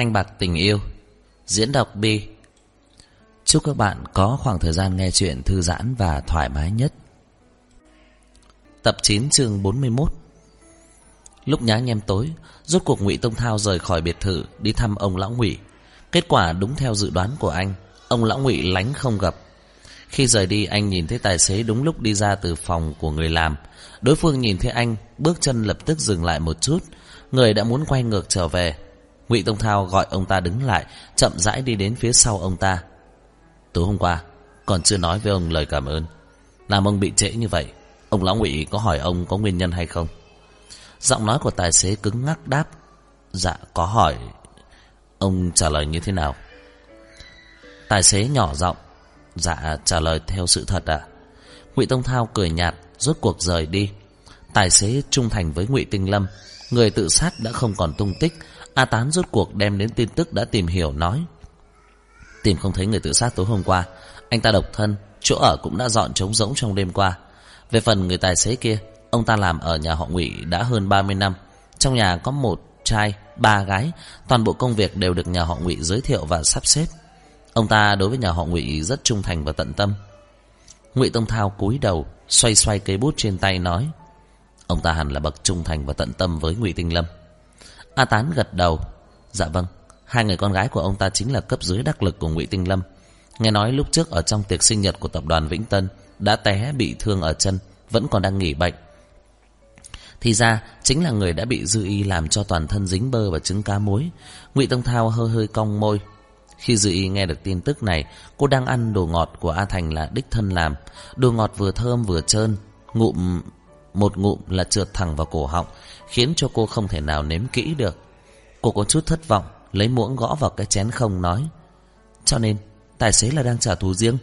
Canh bạc tình yêu. Diễn đọc Bi Chúc các bạn có khoảng thời gian nghe chuyện thư giãn và thoải mái nhất. Tập 9 chương 41 Lúc nhá nhem tối, Rốt cuộc ngụy Tông Thao rời khỏi biệt thự Đi thăm ông Lão ngụy. Kết quả đúng theo dự đoán của anh, Ông Lão ngụy lánh không gặp. Khi rời đi, anh nhìn thấy tài xế đúng lúc đi ra từ phòng của người làm. Đối phương nhìn thấy anh, Bước chân lập tức dừng lại một chút. Người đã muốn quay ngược trở về ngụy Tông Thao gọi ông ta đứng lại, Chậm rãi đi đến phía sau ông ta. Tối hôm qua, Còn chưa nói với ông lời cảm ơn. Làm ông bị trễ như vậy, Ông Lão ngụy có hỏi ông có nguyên nhân hay không? Giọng nói của tài xế cứng ngắc đáp Dạ có hỏi. Ông trả lời như thế nào? Tài xế nhỏ giọng Dạ trả lời theo sự thật ạ. Ngụy Tông Thao cười nhạt, Rốt cuộc rời đi. Tài xế trung thành với ngụy Tinh Lâm, Người tự sát đã không còn tung tích A Tán rốt cuộc đem đến tin tức đã tìm hiểu, nói, Tìm không thấy người tự sát tối hôm qua. Anh ta độc thân, Chỗ ở cũng đã dọn trống rỗng trong đêm qua. Về phần người tài xế kia, Ông ta làm ở nhà họ ngụy đã hơn 30 năm. Trong nhà có một trai, Ba gái, Toàn bộ công việc đều được nhà họ ngụy giới thiệu và sắp xếp. Ông ta đối với nhà họ ngụy rất trung thành và tận tâm. Ngụy Tông Thao cúi đầu, Xoay xoay cây bút trên tay, nói, Ông ta hẳn là bậc trung thành và tận tâm với ngụy Tinh Lâm. A Tán gật đầu. Dạ vâng Hai người con gái của ông ta chính là cấp dưới đắc lực của ngụy Tinh Lâm. Nghe nói lúc trước ở trong tiệc sinh nhật của tập đoàn Vĩnh Tân, Đã té bị thương ở chân, Vẫn còn đang nghỉ bệnh. Thì ra, chính là người đã bị dư y làm cho toàn thân dính bơ và trứng cá muối. Ngụy Tông Thao hơi hơi cong môi. Khi dư y nghe được tin tức này, Cô đang ăn đồ ngọt của A Thành là đích thân làm. Đồ ngọt vừa thơm vừa trơn, Ngụm một ngụm là trượt thẳng vào cổ họng, Khiến cho cô không thể nào nếm kỹ được. Cô có chút thất vọng, Lấy muỗng gõ vào cái chén không, nói, Cho nên, tài xế là đang trả thù riêng.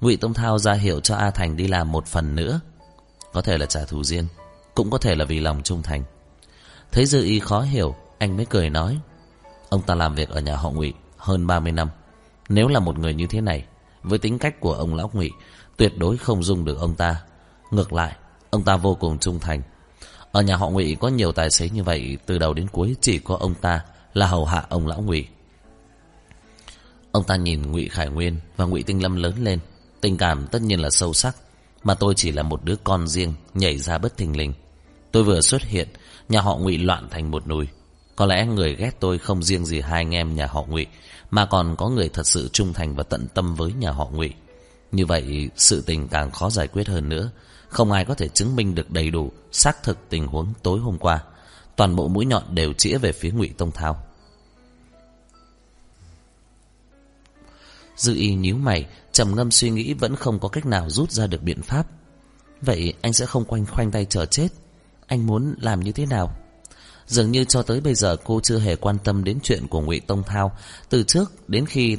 Ngụy Tông Thao ra hiệu cho A Thành đi làm một phần nữa. Có thể là trả thù riêng, Cũng có thể là vì lòng trung thành. Thấy dư y khó hiểu, Anh mới cười nói, Ông ta làm việc ở nhà họ ngụy hơn 30 năm. Nếu là một người như thế này, Với tính cách của ông lão ngụy, Tuyệt đối không dung được ông ta. Ngược lại, Ông ta vô cùng trung thành. Ở nhà họ ngụy có nhiều tài xế như vậy, Từ đầu đến cuối chỉ có ông ta Là hầu hạ ông lão ngụy. Ông ta nhìn ngụy Khải Nguyên Và ngụy Tinh Lâm lớn lên, Tình cảm tất nhiên là sâu sắc, Mà tôi chỉ là một đứa con riêng Nhảy ra bất thình lình. Tôi vừa xuất hiện, Nhà họ ngụy loạn thành một nùi Có lẽ người ghét tôi không riêng gì hai anh em nhà họ ngụy, Mà còn có người thật sự trung thành và tận tâm với nhà họ ngụy. Như vậy, sự tình càng khó giải quyết hơn nữa không ai có thể chứng minh được đầy đủ xác thực tình huống tối hôm qua. Toàn bộ mũi nhọn đều chĩa về phía Ngụy Tông Thao. Dư y nhíu mày, trầm ngâm suy nghĩ vẫn không có cách nào rút ra được biện pháp. Vậy anh sẽ không quanh khoanh tay chờ chết. Anh muốn làm như thế nào? Dường như cho tới bây giờ cô chưa hề quan tâm đến chuyện của Ngụy Tông Thao. Từ trước đến khi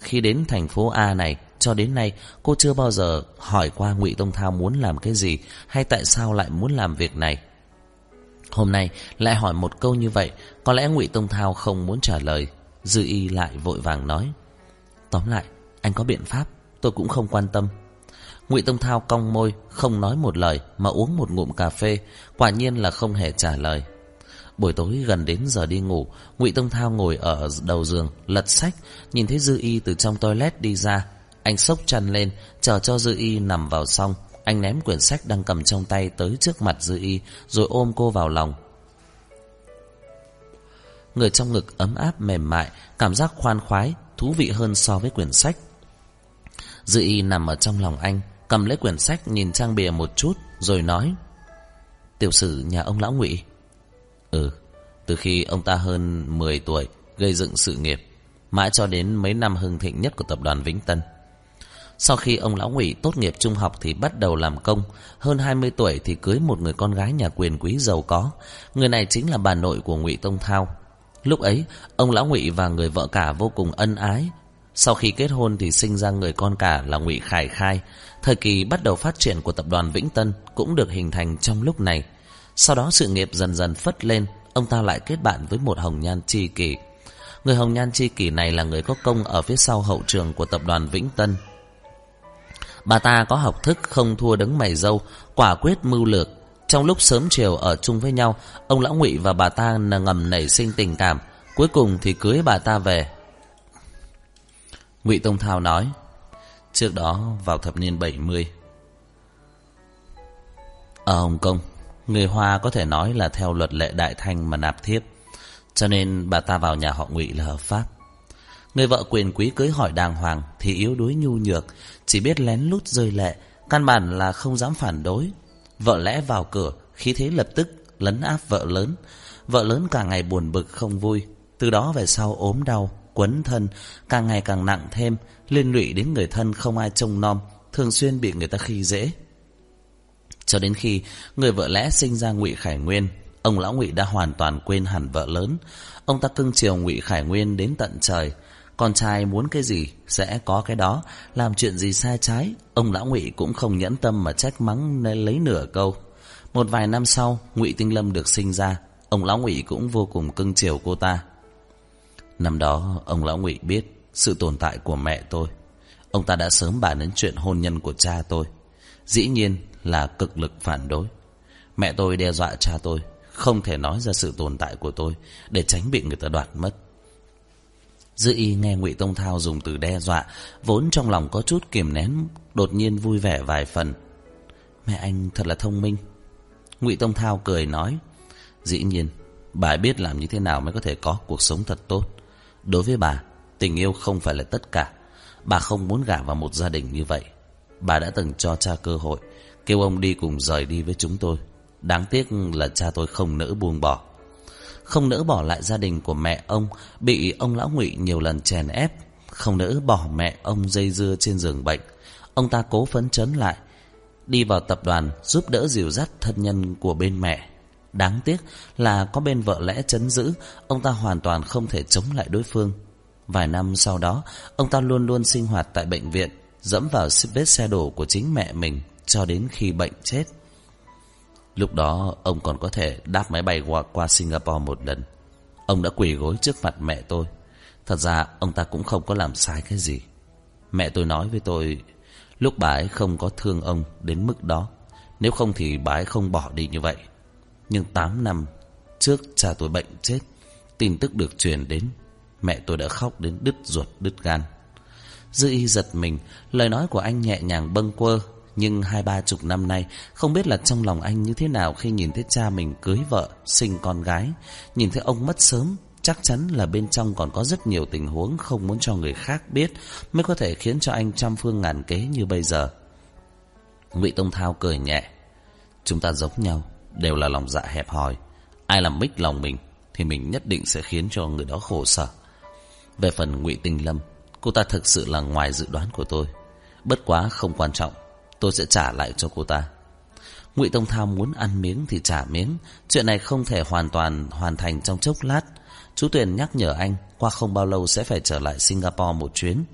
khi đến thành phố A này, cho đến nay cô chưa bao giờ hỏi qua Ngụy Tông Thao muốn làm cái gì hay tại sao lại muốn làm việc này. Hôm nay lại hỏi một câu như vậy, có lẽ Ngụy Tông Thao không muốn trả lời. Dư y lại vội vàng nói. Tóm lại, anh có biện pháp, tôi cũng không quan tâm. Ngụy Tông Thao cong môi, không nói một lời mà uống một ngụm cà phê, quả nhiên là không hề trả lời. Buổi tối gần đến giờ đi ngủ, Ngụy Tông Thao ngồi ở đầu giường, lật sách, nhìn thấy Dư Y từ trong toilet đi ra, anh sốc chăn lên, chờ cho Dư Y nằm vào xong. Anh ném quyển sách đang cầm trong tay tới trước mặt Dư Y, rồi ôm cô vào lòng. Người trong ngực ấm áp mềm mại, cảm giác khoan khoái, thú vị hơn so với quyển sách. Dư Y nằm ở trong lòng anh, cầm lấy quyển sách nhìn trang bìa một chút, rồi nói. Tiểu sử nhà ông Lão ngụy Ừ, từ khi ông ta hơn 10 tuổi, gây dựng sự nghiệp, mãi cho đến mấy năm hưng thịnh nhất của tập đoàn Vĩnh Tân. Sau khi ông lão ngụy tốt nghiệp trung học thì bắt đầu làm công, hơn 20 tuổi thì cưới một người con gái nhà quyền quý giàu có. Người này chính là bà nội của ngụy Tông Thao. Lúc ấy, ông lão ngụy và người vợ cả vô cùng ân ái. Sau khi kết hôn thì sinh ra người con cả là ngụy Khải Khai. Thời kỳ bắt đầu phát triển của tập đoàn Vĩnh Tân cũng được hình thành trong lúc này. Sau đó sự nghiệp dần dần phất lên, ông ta lại kết bạn với một hồng nhan tri kỷ. Người hồng nhan tri kỷ này là người có công ở phía sau hậu trường của tập đoàn Vĩnh Tân. Bà ta có học thức không thua đấng mày dâu, quả quyết mưu lược. Trong lúc sớm chiều ở chung với nhau, ông lão Ngụy và bà ta ngầm nảy sinh tình cảm, cuối cùng thì cưới bà ta về. Ngụy Tông Thao nói, trước đó vào thập niên 70, ở ờ, Hồng Kông, người Hoa có thể nói là theo luật lệ đại thanh mà nạp thiếp, cho nên bà ta vào nhà họ Ngụy là hợp pháp. Người vợ quyền quý cưới hỏi đàng hoàng thì yếu đuối nhu nhược, chỉ biết lén lút rơi lệ, căn bản là không dám phản đối. Vợ lẽ vào cửa, khí thế lập tức lấn áp vợ lớn. Vợ lớn càng ngày buồn bực không vui, từ đó về sau ốm đau, quấn thân, càng ngày càng nặng thêm, liên lụy đến người thân không ai trông nom, thường xuyên bị người ta khi dễ. Cho đến khi người vợ lẽ sinh ra Ngụy Khải Nguyên, ông lão Ngụy đã hoàn toàn quên hẳn vợ lớn. Ông ta cưng chiều Ngụy Khải Nguyên đến tận trời. Con trai muốn cái gì sẽ có cái đó, làm chuyện gì sai trái, ông lão Ngụy cũng không nhẫn tâm mà trách mắng nên lấy nửa câu. Một vài năm sau, Ngụy Tinh Lâm được sinh ra, ông lão Ngụy cũng vô cùng cưng chiều cô ta. Năm đó, ông lão Ngụy biết sự tồn tại của mẹ tôi. Ông ta đã sớm bàn đến chuyện hôn nhân của cha tôi. Dĩ nhiên, là cực lực phản đối. Mẹ tôi đe dọa cha tôi, không thể nói ra sự tồn tại của tôi để tránh bị người ta đoạt mất. Dư y nghe ngụy Tông Thao dùng từ đe dọa, vốn trong lòng có chút kiềm nén, đột nhiên vui vẻ vài phần. Mẹ anh thật là thông minh. ngụy Tông Thao cười nói, dĩ nhiên, bà biết làm như thế nào mới có thể có cuộc sống thật tốt. Đối với bà, tình yêu không phải là tất cả. Bà không muốn gả vào một gia đình như vậy. Bà đã từng cho cha cơ hội, Kêu ông đi cùng rời đi với chúng tôi Đáng tiếc là cha tôi không nỡ buông bỏ không nỡ bỏ lại gia đình của mẹ ông, Bị ông lão ngụy nhiều lần chèn ép, Không nỡ bỏ mẹ ông dây dưa trên giường bệnh. Ông ta cố phấn chấn lại, Đi vào tập đoàn giúp đỡ dìu dắt thân nhân của bên mẹ. Đáng tiếc là có bên vợ lẽ chấn giữ, Ông ta hoàn toàn không thể chống lại đối phương. Vài năm sau đó, Ông ta luôn luôn sinh hoạt tại bệnh viện, Dẫm vào vết xe đổ của chính mẹ mình cho đến khi bệnh chết. Lúc đó ông còn có thể đáp máy bay qua, qua Singapore một lần. Ông đã quỳ gối trước mặt mẹ tôi. Thật ra ông ta cũng không có làm sai cái gì. Mẹ tôi nói với tôi lúc bà ấy không có thương ông đến mức đó. Nếu không thì bà ấy không bỏ đi như vậy. Nhưng 8 năm trước cha tôi bệnh chết, tin tức được truyền đến. Mẹ tôi đã khóc đến đứt ruột đứt gan. Dư y giật mình, lời nói của anh nhẹ nhàng bâng quơ nhưng hai ba chục năm nay, Không biết là trong lòng anh như thế nào Khi nhìn thấy cha mình cưới vợ, Sinh con gái. Nhìn thấy ông mất sớm, Chắc chắn là bên trong còn có rất nhiều tình huống Không muốn cho người khác biết Mới có thể khiến cho anh trăm phương ngàn kế như bây giờ. Ngụy Tông Thao cười nhẹ. Chúng ta giống nhau, Đều là lòng dạ hẹp hòi. Ai làm mích lòng mình Thì mình nhất định sẽ khiến cho người đó khổ sở. Về phần Ngụy Tinh Lâm, Cô ta thực sự là ngoài dự đoán của tôi. Bất quá không quan trọng. Tôi sẽ trả lại cho cô ta. Ngụy Tông Thao muốn ăn miếng thì trả miếng. Chuyện này không thể hoàn toàn hoàn thành trong chốc lát. Chú Tuyền nhắc nhở anh, Qua không bao lâu sẽ phải trở lại Singapore một chuyến.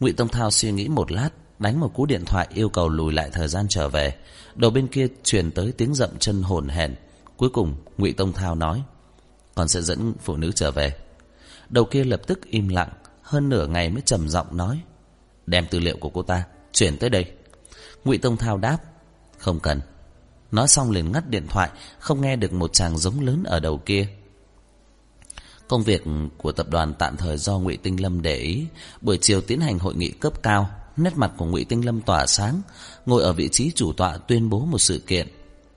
Ngụy Tông Thao suy nghĩ một lát, Đánh một cú điện thoại yêu cầu lùi lại thời gian trở về. Đầu bên kia truyền tới tiếng dậm chân hồn hển. Cuối cùng, Ngụy Tông Thao nói còn sẽ dẫn phụ nữ trở về. Đầu kia lập tức im lặng, Hơn nửa ngày mới trầm giọng nói, Đem tư liệu của cô ta Chuyển tới đây ngụy Tông Thao đáp, Không cần. Nói xong liền ngắt điện thoại, Không nghe được một chàng giống lớn ở đầu kia. Công việc của tập đoàn tạm thời do Ngụy Tinh Lâm để ý. Buổi chiều tiến hành hội nghị cấp cao, Nét mặt của Ngụy Tinh Lâm tỏa sáng, Ngồi ở vị trí chủ tọa tuyên bố một sự kiện.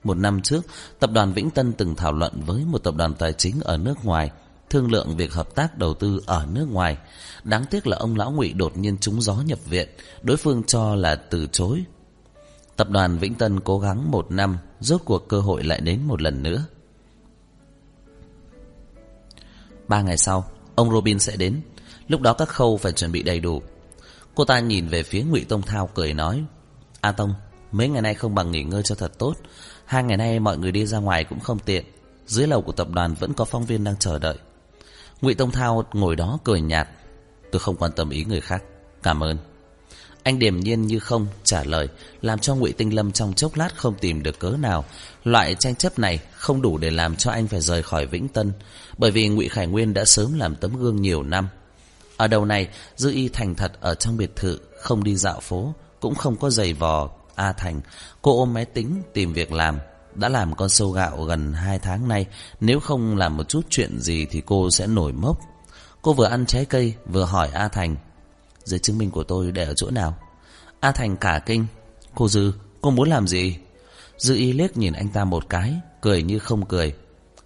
Một năm trước, Tập đoàn Vĩnh Tân từng thảo luận với một tập đoàn tài chính ở nước ngoài, Thương lượng việc hợp tác đầu tư ở nước ngoài. Đáng tiếc là ông Lão Ngụy đột nhiên trúng gió nhập viện, Đối phương cho là từ chối. Tập đoàn Vĩnh Tân cố gắng một năm, rốt cuộc cơ hội lại đến một lần nữa. Ba ngày sau, ông Robin sẽ đến. Lúc đó các khâu phải chuẩn bị đầy đủ. Cô ta nhìn về phía Ngụy Tông Thao cười nói. A Tông, mấy ngày nay không bằng nghỉ ngơi cho thật tốt. Hai ngày nay mọi người đi ra ngoài cũng không tiện. Dưới lầu của tập đoàn vẫn có phóng viên đang chờ đợi. Ngụy Tông Thao ngồi đó cười nhạt. Tôi không quan tâm ý người khác. Cảm ơn. Anh điềm nhiên như không trả lời Làm cho ngụy Tinh Lâm trong chốc lát không tìm được cớ nào. Loại tranh chấp này không đủ để làm cho anh phải rời khỏi Vĩnh Tân Bởi vì ngụy Khải Nguyên đã sớm làm tấm gương nhiều năm. Ở đầu này Dư Y thành thật ở trong biệt thự Không đi dạo phố Cũng không có giày vò A Thành. Cô ôm máy tính tìm việc làm đã làm con sâu gạo gần hai tháng nay, nếu không làm một chút chuyện gì thì cô sẽ nổi mốc. Cô vừa ăn trái cây, vừa hỏi A Thành, giấy chứng minh của tôi để ở chỗ nào? A Thành cả kinh, cô Dư, cô muốn làm gì? Dư y liếc nhìn anh ta một cái, cười như không cười,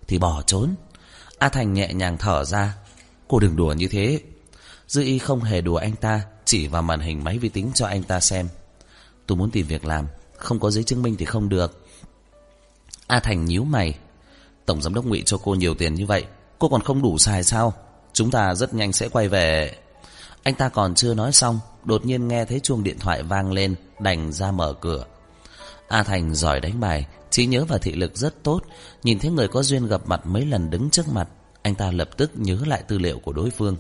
thì bỏ trốn. A Thành nhẹ nhàng thở ra, cô đừng đùa như thế. Dư y không hề đùa anh ta, chỉ vào màn hình máy vi tính cho anh ta xem. Tôi muốn tìm việc làm, không có giấy chứng minh thì không được. A Thành nhíu mày. Tổng giám đốc ngụy cho cô nhiều tiền như vậy, cô còn không đủ xài sao? Chúng ta rất nhanh sẽ quay về. Anh ta còn chưa nói xong, đột nhiên nghe thấy chuông điện thoại vang lên, đành ra mở cửa. A Thành giỏi đánh bài, trí nhớ và thị lực rất tốt, nhìn thấy người có duyên gặp mặt mấy lần đứng trước mặt, anh ta lập tức nhớ lại tư liệu của đối phương.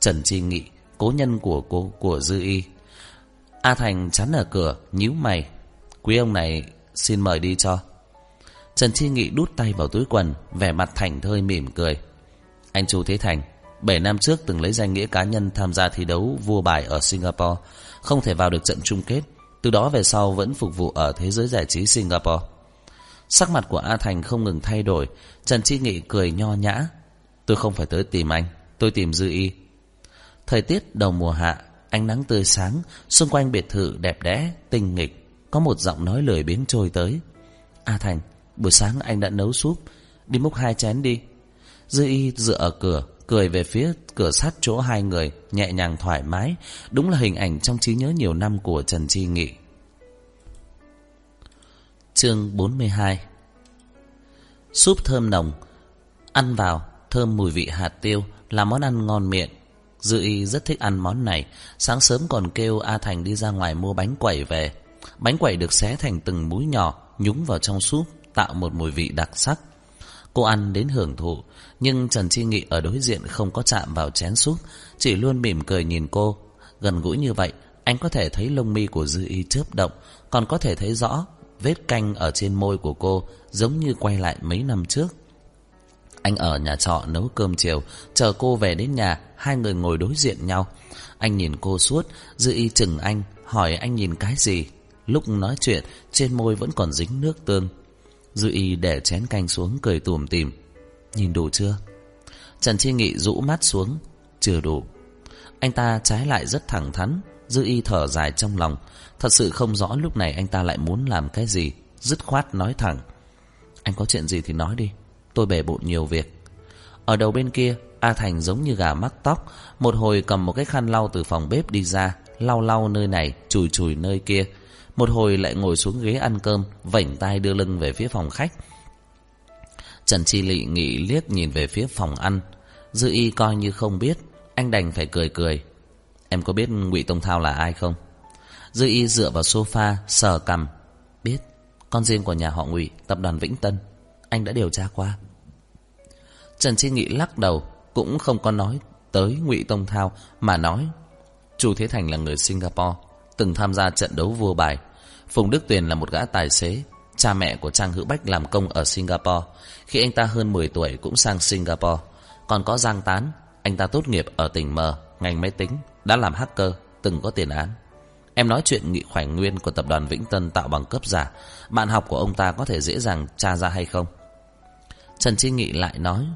Trần Chi Nghị, cố nhân của cô của Dư Y. A Thành chắn ở cửa, nhíu mày. Quý ông này xin mời đi cho. Trần Chi Nghị đút tay vào túi quần, vẻ mặt thành thơi mỉm cười. Anh Chu Thế Thành, 7 năm trước từng lấy danh nghĩa cá nhân tham gia thi đấu vua bài ở Singapore, không thể vào được trận chung kết. Từ đó về sau vẫn phục vụ ở thế giới giải trí Singapore. Sắc mặt của A Thành không ngừng thay đổi, Trần Chi Nghị cười nho nhã. Tôi không phải tới tìm anh, tôi tìm Dư Y. Thời tiết đầu mùa hạ, ánh nắng tươi sáng, xung quanh biệt thự đẹp đẽ, tinh nghịch, có một giọng nói lười biếng trôi tới. A Thành, buổi sáng anh đã nấu súp, đi múc hai chén đi. Dư Y dựa ở cửa, cười về phía cửa sắt chỗ hai người, nhẹ nhàng thoải mái, đúng là hình ảnh trong trí nhớ nhiều năm của Trần Chi Nghị. Chương 42 Súp thơm nồng, ăn vào, thơm mùi vị hạt tiêu, là món ăn ngon miệng. Dư y rất thích ăn món này, sáng sớm còn kêu A Thành đi ra ngoài mua bánh quẩy về. Bánh quẩy được xé thành từng múi nhỏ, nhúng vào trong súp, tạo một mùi vị đặc sắc. Cô ăn đến hưởng thụ, nhưng Trần Chi Nghị ở đối diện không có chạm vào chén súp, chỉ luôn mỉm cười nhìn cô. Gần gũi như vậy, anh có thể thấy lông mi của Dư Y chớp động, còn có thể thấy rõ vết canh ở trên môi của cô giống như quay lại mấy năm trước. Anh ở nhà trọ nấu cơm chiều, chờ cô về đến nhà, hai người ngồi đối diện nhau. Anh nhìn cô suốt, Dư Y chừng anh, hỏi anh nhìn cái gì. Lúc nói chuyện, trên môi vẫn còn dính nước tương. Dư Y để chén canh xuống cười tủm tỉm. Nhìn đủ chưa? Trần Chi Nghị rũ mắt xuống, chưa đủ. Anh ta trái lại rất thẳng thắn, Dư Y thở dài trong lòng, thật sự không rõ lúc này anh ta lại muốn làm cái gì, dứt khoát nói thẳng. Anh có chuyện gì thì nói đi, tôi bể bộn nhiều việc. Ở đầu bên kia, A Thành giống như gà mắc tóc, một hồi cầm một cái khăn lau từ phòng bếp đi ra, lau lau nơi này, chùi chùi nơi kia. Một hồi lại ngồi xuống ghế ăn cơm, vảnh tay đưa lưng về phía phòng khách. Trần Chi Lị nghĩ liếc nhìn về phía phòng ăn. Dư y coi như không biết, anh đành phải cười cười. Em có biết ngụy Tông Thao là ai không? Dư y dựa vào sofa, sờ cằm. Biết, con riêng của nhà họ ngụy, tập đoàn Vĩnh Tân. Anh đã điều tra qua. Trần Chi Nghị lắc đầu, cũng không có nói tới ngụy Tông Thao, mà nói. Chu Thế Thành là người Singapore, từng tham gia trận đấu vua bài. Phùng Đức Tuyền là một gã tài xế, cha mẹ của Trang Hữu Bách làm công ở Singapore. Khi anh ta hơn 10 tuổi cũng sang Singapore. Còn có Giang Tán, anh ta tốt nghiệp ở tỉnh M, ngành máy tính, đã làm hacker, từng có tiền án. Em nói chuyện nghị khoảnh nguyên của tập đoàn Vĩnh Tân tạo bằng cấp giả, bạn học của ông ta có thể dễ dàng tra ra hay không? Trần Chi Nghị lại nói,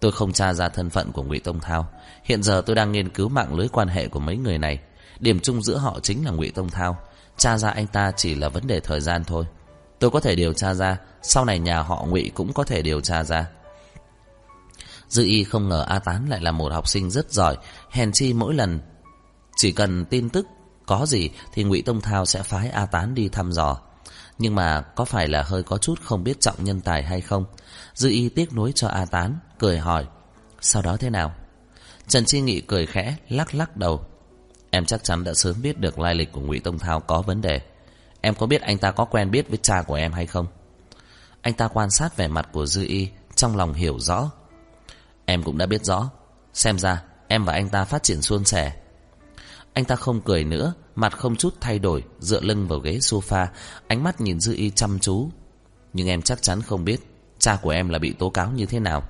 tôi không tra ra thân phận của Ngụy Tông Thao. Hiện giờ tôi đang nghiên cứu mạng lưới quan hệ của mấy người này. Điểm chung giữa họ chính là Ngụy Tông Thao. Tra ra anh ta chỉ là vấn đề thời gian thôi. Tôi có thể điều tra ra, sau này nhà họ Ngụy cũng có thể điều tra ra. Dư y không ngờ A Tán lại là một học sinh rất giỏi, hèn chi mỗi lần chỉ cần tin tức có gì thì Ngụy Tông Thao sẽ phái A Tán đi thăm dò. Nhưng mà có phải là hơi có chút không biết trọng nhân tài hay không? Dư y tiếc nuối cho A Tán, cười hỏi. Sau đó thế nào? Trần Chi Nghị cười khẽ, lắc lắc đầu. Em chắc chắn đã sớm biết được lai lịch của Ngụy Tông Thao có vấn đề. Em có biết anh ta có quen biết với cha của em hay không? Anh ta quan sát vẻ mặt của Dư Y, trong lòng hiểu rõ. Em cũng đã biết rõ. Xem ra, em và anh ta phát triển suôn sẻ. Anh ta không cười nữa, mặt không chút thay đổi, dựa lưng vào ghế sofa, ánh mắt nhìn Dư Y chăm chú. Nhưng em chắc chắn không biết, cha của em là bị tố cáo như thế nào.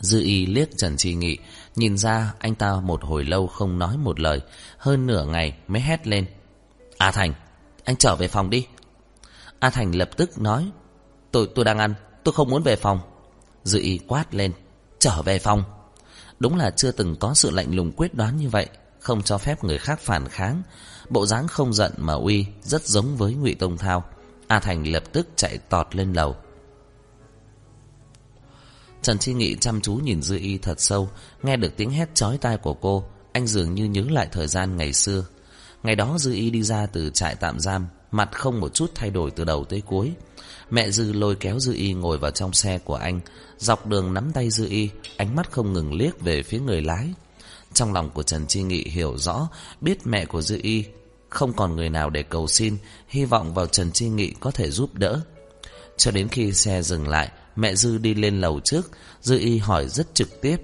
Dư Y liếc Trần Chi Nghị, nhìn ra anh ta một hồi lâu không nói một lời, hơn nửa ngày mới hét lên. A Thành, anh trở về phòng đi. A Thành lập tức nói Tôi tôi đang ăn Tôi không muốn về phòng. Dự ý quát lên Trở về phòng. Đúng là chưa từng có sự lạnh lùng quyết đoán như vậy Không cho phép người khác phản kháng. Bộ dáng không giận mà uy Rất giống với ngụy Tông Thao. A Thành lập tức chạy tọt lên lầu. Trần Chi Nghị chăm chú nhìn Dư Y thật sâu, Nghe được tiếng hét chói tai của cô, Anh dường như nhớ lại thời gian ngày xưa. Ngày đó Dư Y đi ra từ trại tạm giam, Mặt không một chút thay đổi từ đầu tới cuối. Mẹ Dư lôi kéo Dư Y ngồi vào trong xe của anh, Dọc đường nắm tay Dư Y, Ánh mắt không ngừng liếc về phía người lái. Trong lòng của Trần Chi Nghị hiểu rõ, Biết mẹ của Dư Y Không còn người nào để cầu xin, Hy vọng vào Trần Chi Nghị có thể giúp đỡ. Cho đến khi xe dừng lại Mẹ Dư đi lên lầu trước, Dư Y hỏi rất trực tiếp.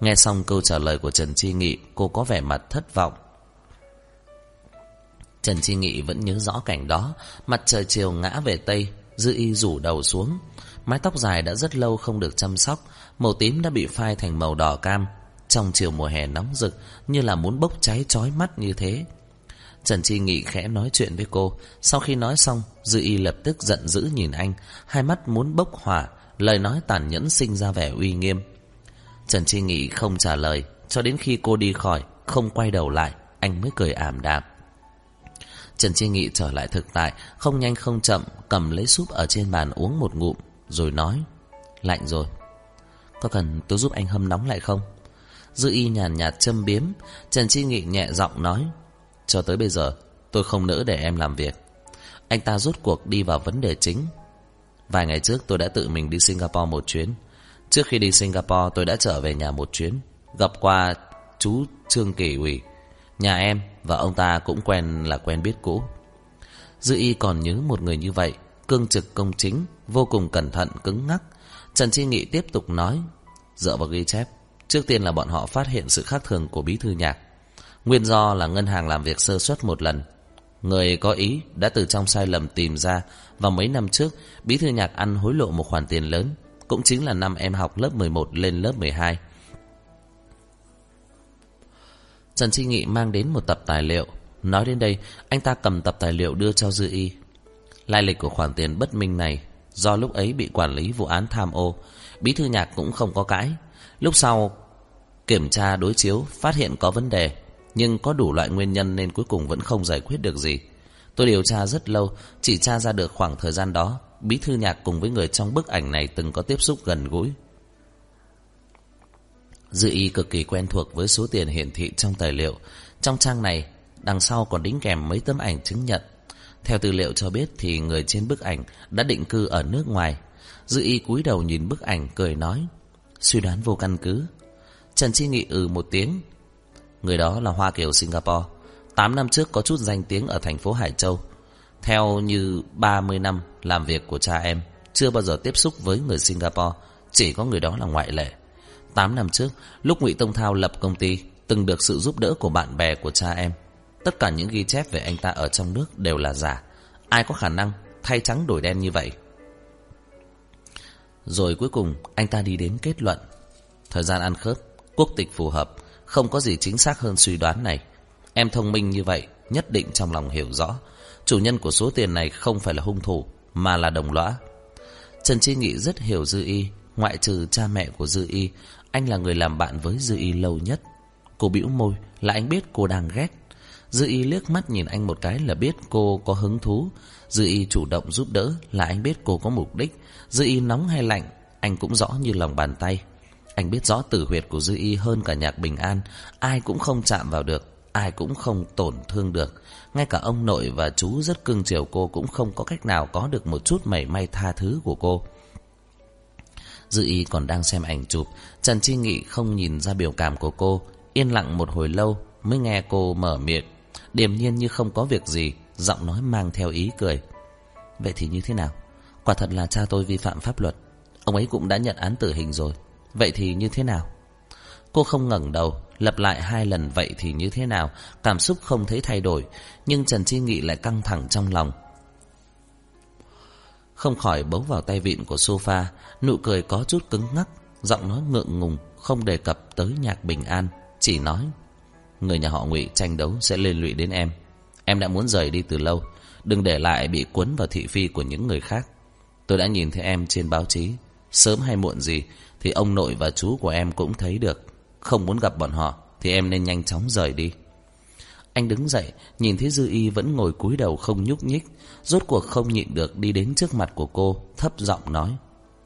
Nghe xong câu trả lời của Trần Chi Nghị, Cô có vẻ mặt thất vọng. Trần Chi Nghị vẫn nhớ rõ cảnh đó, Mặt trời chiều ngã về Tây, Dư y rủ đầu xuống. Mái tóc dài đã rất lâu không được chăm sóc, Màu tím đã bị phai thành màu đỏ cam. Trong chiều mùa hè nóng rực, Như là muốn bốc cháy chói mắt như thế. Trần Chi Nghị khẽ nói chuyện với cô. Sau khi nói xong, Dư y lập tức giận dữ nhìn anh, Hai mắt muốn bốc hỏa. Lời nói tàn nhẫn sinh ra vẻ uy nghiêm. Trần Chi Nghị không trả lời, Cho đến khi cô đi khỏi, Không quay đầu lại, Anh mới cười ảm đạm. Trần Chi Nghị trở lại thực tại, Không nhanh không chậm, Cầm lấy súp ở trên bàn uống một ngụm, Rồi nói, Lạnh rồi. Có cần tôi giúp anh hâm nóng lại không? Dư y nhàn nhạt châm biếm, Trần Chi Nghị nhẹ giọng nói, Cho tới bây giờ, tôi không nỡ để em làm việc. Anh ta rút cuộc đi vào vấn đề chính. Vài ngày trước tôi đã tự mình đi Singapore một chuyến. Trước khi đi Singapore, tôi đã trở về nhà một chuyến, Gặp qua chú Trương Kỳ ủy Nhà em và ông ta cũng quen là quen biết cũ. Dư y còn nhớ một người như vậy, Cương trực công chính, Vô cùng cẩn thận, cứng ngắc. Trần Chi Nghị tiếp tục nói, Dựa vào ghi chép, Trước tiên là bọn họ phát hiện sự khác thường của bí thư nhạc. Nguyên do là ngân hàng làm việc sơ suất một lần Người có ý đã từ trong sai lầm tìm ra Và mấy năm trước, Bí thư nhạc ăn hối lộ một khoản tiền lớn, Cũng chính là năm em học lớp 11 lên lớp 12 Trần Chi Nghị mang đến một tập tài liệu. Nói đến đây, Anh ta cầm tập tài liệu đưa cho Dư Y. Lai lịch của khoản tiền bất minh này Do lúc ấy bị quản lý vụ án tham ô, Bí thư nhạc cũng không có cãi. Lúc sau, Kiểm tra đối chiếu Phát hiện có vấn đề. Nhưng có đủ loại nguyên nhân Nên cuối cùng vẫn không giải quyết được gì Tôi điều tra rất lâu Chỉ tra ra được khoảng thời gian đó Bí thư nhạc cùng với người trong bức ảnh này Từng có tiếp xúc gần gũi Dư y cực kỳ quen thuộc với số tiền hiển thị trong tài liệu. Trong trang này, đằng sau còn đính kèm mấy tấm ảnh chứng nhận. Theo tư liệu cho biết thì người trên bức ảnh đã định cư ở nước ngoài. Dư y cúi đầu nhìn bức ảnh cười nói. Suy đoán vô căn cứ. Trần Chi Nghị ừ một tiếng. Người đó là Hoa Kiều Singapore. 8 năm trước có chút danh tiếng ở thành phố Hải Châu. Theo như 30 năm làm việc của cha em, chưa bao giờ tiếp xúc với người Singapore, chỉ có người đó là ngoại lệ. 8 năm trước, lúc Ngụy Tông Thao lập công ty, từng được sự giúp đỡ của bạn bè của cha em. Tất cả những ghi chép về anh ta ở trong nước đều là giả. Ai có khả năng thay trắng đổi đen như vậy? Rồi cuối cùng, anh ta đi đến kết luận. Thời gian ăn khớp, quốc tịch phù hợp, không có gì chính xác hơn suy đoán này. Em thông minh như vậy, nhất định trong lòng hiểu rõ. Chủ nhân của số tiền này không phải là hung thủ, mà là đồng lõa. Trần Chi Nghị rất hiểu Dư Y, ngoại trừ cha mẹ của Dư Y, anh là người làm bạn với Dư Y lâu nhất Cô bĩu môi là anh biết cô đang ghét Dư Y liếc mắt nhìn anh một cái là biết cô có hứng thú Dư Y chủ động giúp đỡ là anh biết cô có mục đích Dư Y nóng hay lạnh Anh cũng rõ như lòng bàn tay anh biết rõ tử huyệt của Dư Y hơn cả nhạc bình an, Ai cũng không chạm vào được, Ai cũng không tổn thương được. Ngay cả ông nội và chú rất cưng chiều cô Cũng không có cách nào có được một chút mảy may tha thứ của cô. Dư y còn đang xem ảnh chụp, Trần Chi Nghị không nhìn ra biểu cảm của cô, Yên lặng một hồi lâu Mới nghe cô mở miệng. Điềm nhiên như không có việc gì, Giọng nói mang theo ý cười. Vậy thì như thế nào? Quả thật là cha tôi vi phạm pháp luật. Ông ấy cũng đã nhận án tử hình rồi. Vậy thì như thế nào? Cô không ngẩng đầu, Lặp lại hai lần vậy thì như thế nào? Cảm xúc không thấy thay đổi, Nhưng Trần Chi Nghị lại căng thẳng trong lòng. Không khỏi bấu vào tay vịn của sofa, Nụ cười có chút cứng ngắc, Giọng nói ngượng ngùng, Không đề cập tới nhạc bình an, Chỉ nói, Người nhà họ ngụy tranh đấu sẽ liên lụy đến em. Em đã muốn rời đi từ lâu, Đừng để lại bị cuốn vào thị phi của những người khác. Tôi đã nhìn thấy em trên báo chí, Sớm hay muộn gì thì ông nội và chú của em cũng thấy được. Không muốn gặp bọn họ, Thì em nên nhanh chóng rời đi. Anh đứng dậy, Nhìn thấy Dư Y vẫn ngồi cúi đầu không nhúc nhích. Rốt cuộc không nhịn được đi đến trước mặt của cô, Thấp giọng nói,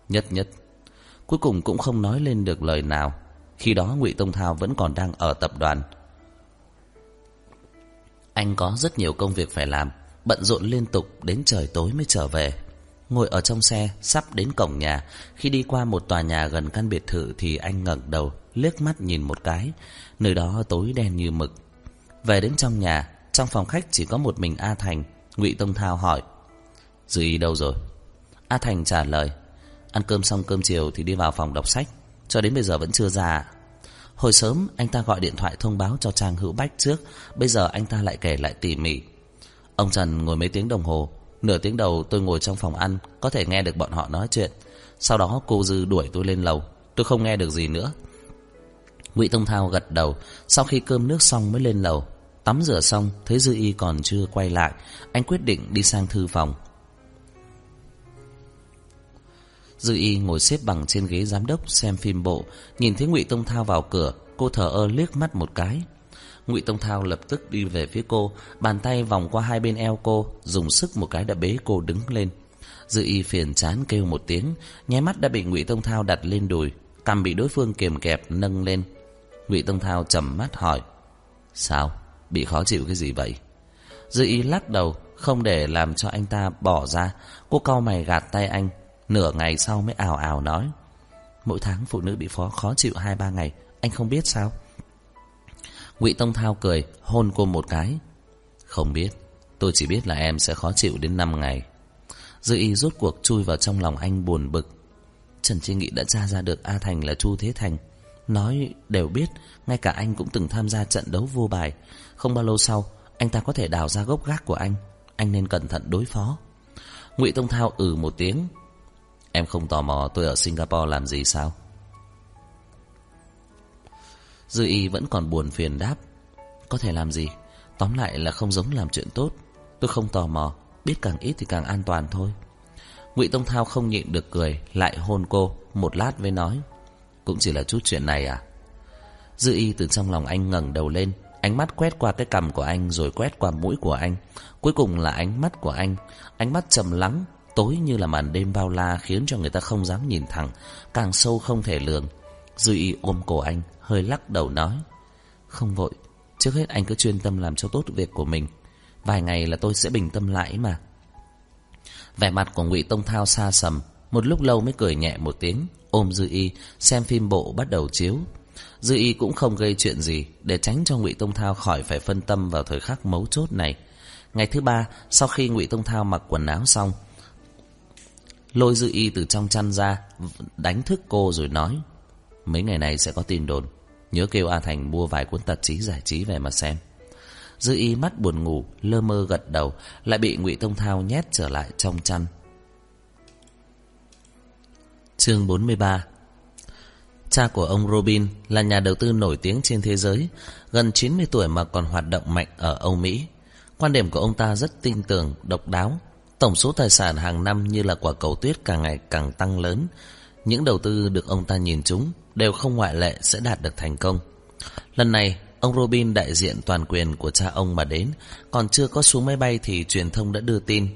Nhất nhất. Cuối cùng cũng không nói lên được lời nào. Khi đó ngụy Tông Thao vẫn còn đang ở tập đoàn. Anh có rất nhiều công việc phải làm, Bận rộn liên tục, đến trời tối mới trở về. Ngồi ở trong xe, Sắp đến cổng nhà. Khi đi qua một tòa nhà gần căn biệt thự Thì anh ngẩng đầu, liếc mắt nhìn một cái. Nơi đó tối đen như mực. Về đến trong nhà, Trong phòng khách chỉ có một mình A Thành. Ngụy Tông Thao hỏi, Dư y đâu rồi? A Thành trả lời, Ăn cơm xong cơm chiều thì đi vào phòng đọc sách. Cho đến bây giờ vẫn chưa ra Hồi sớm, anh ta gọi điện thoại thông báo cho Trang Hữu Bách trước. Bây giờ anh ta lại kể lại tỉ mỉ. Ông Trần ngồi mấy tiếng đồng hồ. Nửa tiếng đầu tôi ngồi trong phòng ăn, Có thể nghe được bọn họ nói chuyện. Sau đó cô Dư đuổi tôi lên lầu, Tôi không nghe được gì nữa. Ngụy Tông Thao gật đầu, Sau khi cơm nước xong mới lên lầu. Tắm rửa xong, thấy Dư Y còn chưa quay lại, Anh quyết định đi sang thư phòng. Dư Y ngồi xếp bằng trên ghế giám đốc xem phim bộ, Nhìn thấy Ngụy Tông Thao vào cửa, Cô thở ơ liếc mắt một cái. Ngụy Tông Thao lập tức đi về phía cô, Bàn tay vòng qua hai bên eo cô, Dùng sức một cái đã bế cô đứng lên Dư Y phiền chán kêu một tiếng, Nháy mắt đã bị Ngụy Tông Thao đặt lên đùi Cầm bị đối phương kiềm kẹp nâng lên Ngụy Tông Thao trầm mắt hỏi, Sao? Bị khó chịu cái gì vậy? Dư Y lắc đầu, Không để làm cho anh ta bỏ ra Cô cau mày gạt tay anh, Nửa ngày sau mới ào ào nói, Mỗi tháng phụ nữ bị phó khó chịu hai ba ngày, Anh không biết sao Ngụy Tông Thao cười, Hôn cô một cái. Không biết, Tôi chỉ biết là em sẽ khó chịu đến năm ngày. Dư y rốt cuộc chui vào trong lòng anh buồn bực. Trần Chi Nghị đã tra ra được A Thành là Chu Thế Thành. Nói đều biết, Ngay cả anh cũng từng tham gia trận đấu vô bài. Không bao lâu sau, Anh ta có thể đào ra gốc gác của anh. Anh nên cẩn thận đối phó. Ngụy Tông Thao ừ một tiếng. Em không tò mò tôi ở Singapore làm gì sao? Dư y vẫn còn buồn phiền đáp. Có thể làm gì? Tóm lại là không giống làm chuyện tốt. Tôi không tò mò, Biết càng ít thì càng an toàn thôi. Ngụy Tông Thao không nhịn được cười, Lại hôn cô Một lát với nói, Cũng chỉ là chút chuyện này à? Dư y từ trong lòng anh ngẩng đầu lên, Ánh mắt quét qua cái cằm của anh Rồi quét qua mũi của anh. Cuối cùng là ánh mắt của anh. Ánh mắt trầm lắng, Tối như là màn đêm bao la Khiến cho người ta không dám nhìn thẳng, Càng sâu không thể lường. Dư y ôm cổ anh, Hơi lắc đầu nói, Không vội, Trước hết anh cứ chuyên tâm làm cho tốt việc của mình. Vài ngày là tôi sẽ bình tâm lại mà. Vẻ mặt của ngụy Tông Thao xa sầm, Một lúc lâu mới cười nhẹ một tiếng, Ôm Dư Y, Xem phim bộ bắt đầu chiếu. Dư Y cũng không gây chuyện gì, Để tránh cho ngụy Tông Thao khỏi phải phân tâm Vào thời khắc mấu chốt này. Ngày thứ ba, Sau khi ngụy Tông Thao mặc quần áo xong, Lôi Dư Y từ trong chăn ra Đánh thức cô rồi nói Mấy ngày này sẽ có tin đồn. Nhớ kêu A Thành mua vài cuốn tạp chí giải trí về mà xem. Dư y mắt buồn ngủ Lơ mơ gật đầu Lại bị ngụy Tông Thao nhét trở lại trong chăn. Chương 43 Cha của ông Robin là nhà đầu tư nổi tiếng trên thế giới Gần 90 tuổi mà còn hoạt động mạnh ở Âu Mỹ. Quan điểm của ông ta rất tin tưởng, độc đáo. Tổng số tài sản hàng năm như là quả cầu tuyết càng ngày càng tăng lớn. Những đầu tư được ông ta nhìn trúng đều không ngoại lệ sẽ đạt được thành công. Lần này, ông Robin đại diện toàn quyền của cha ông mà đến, còn chưa có xuống máy bay thì truyền thông đã đưa tin.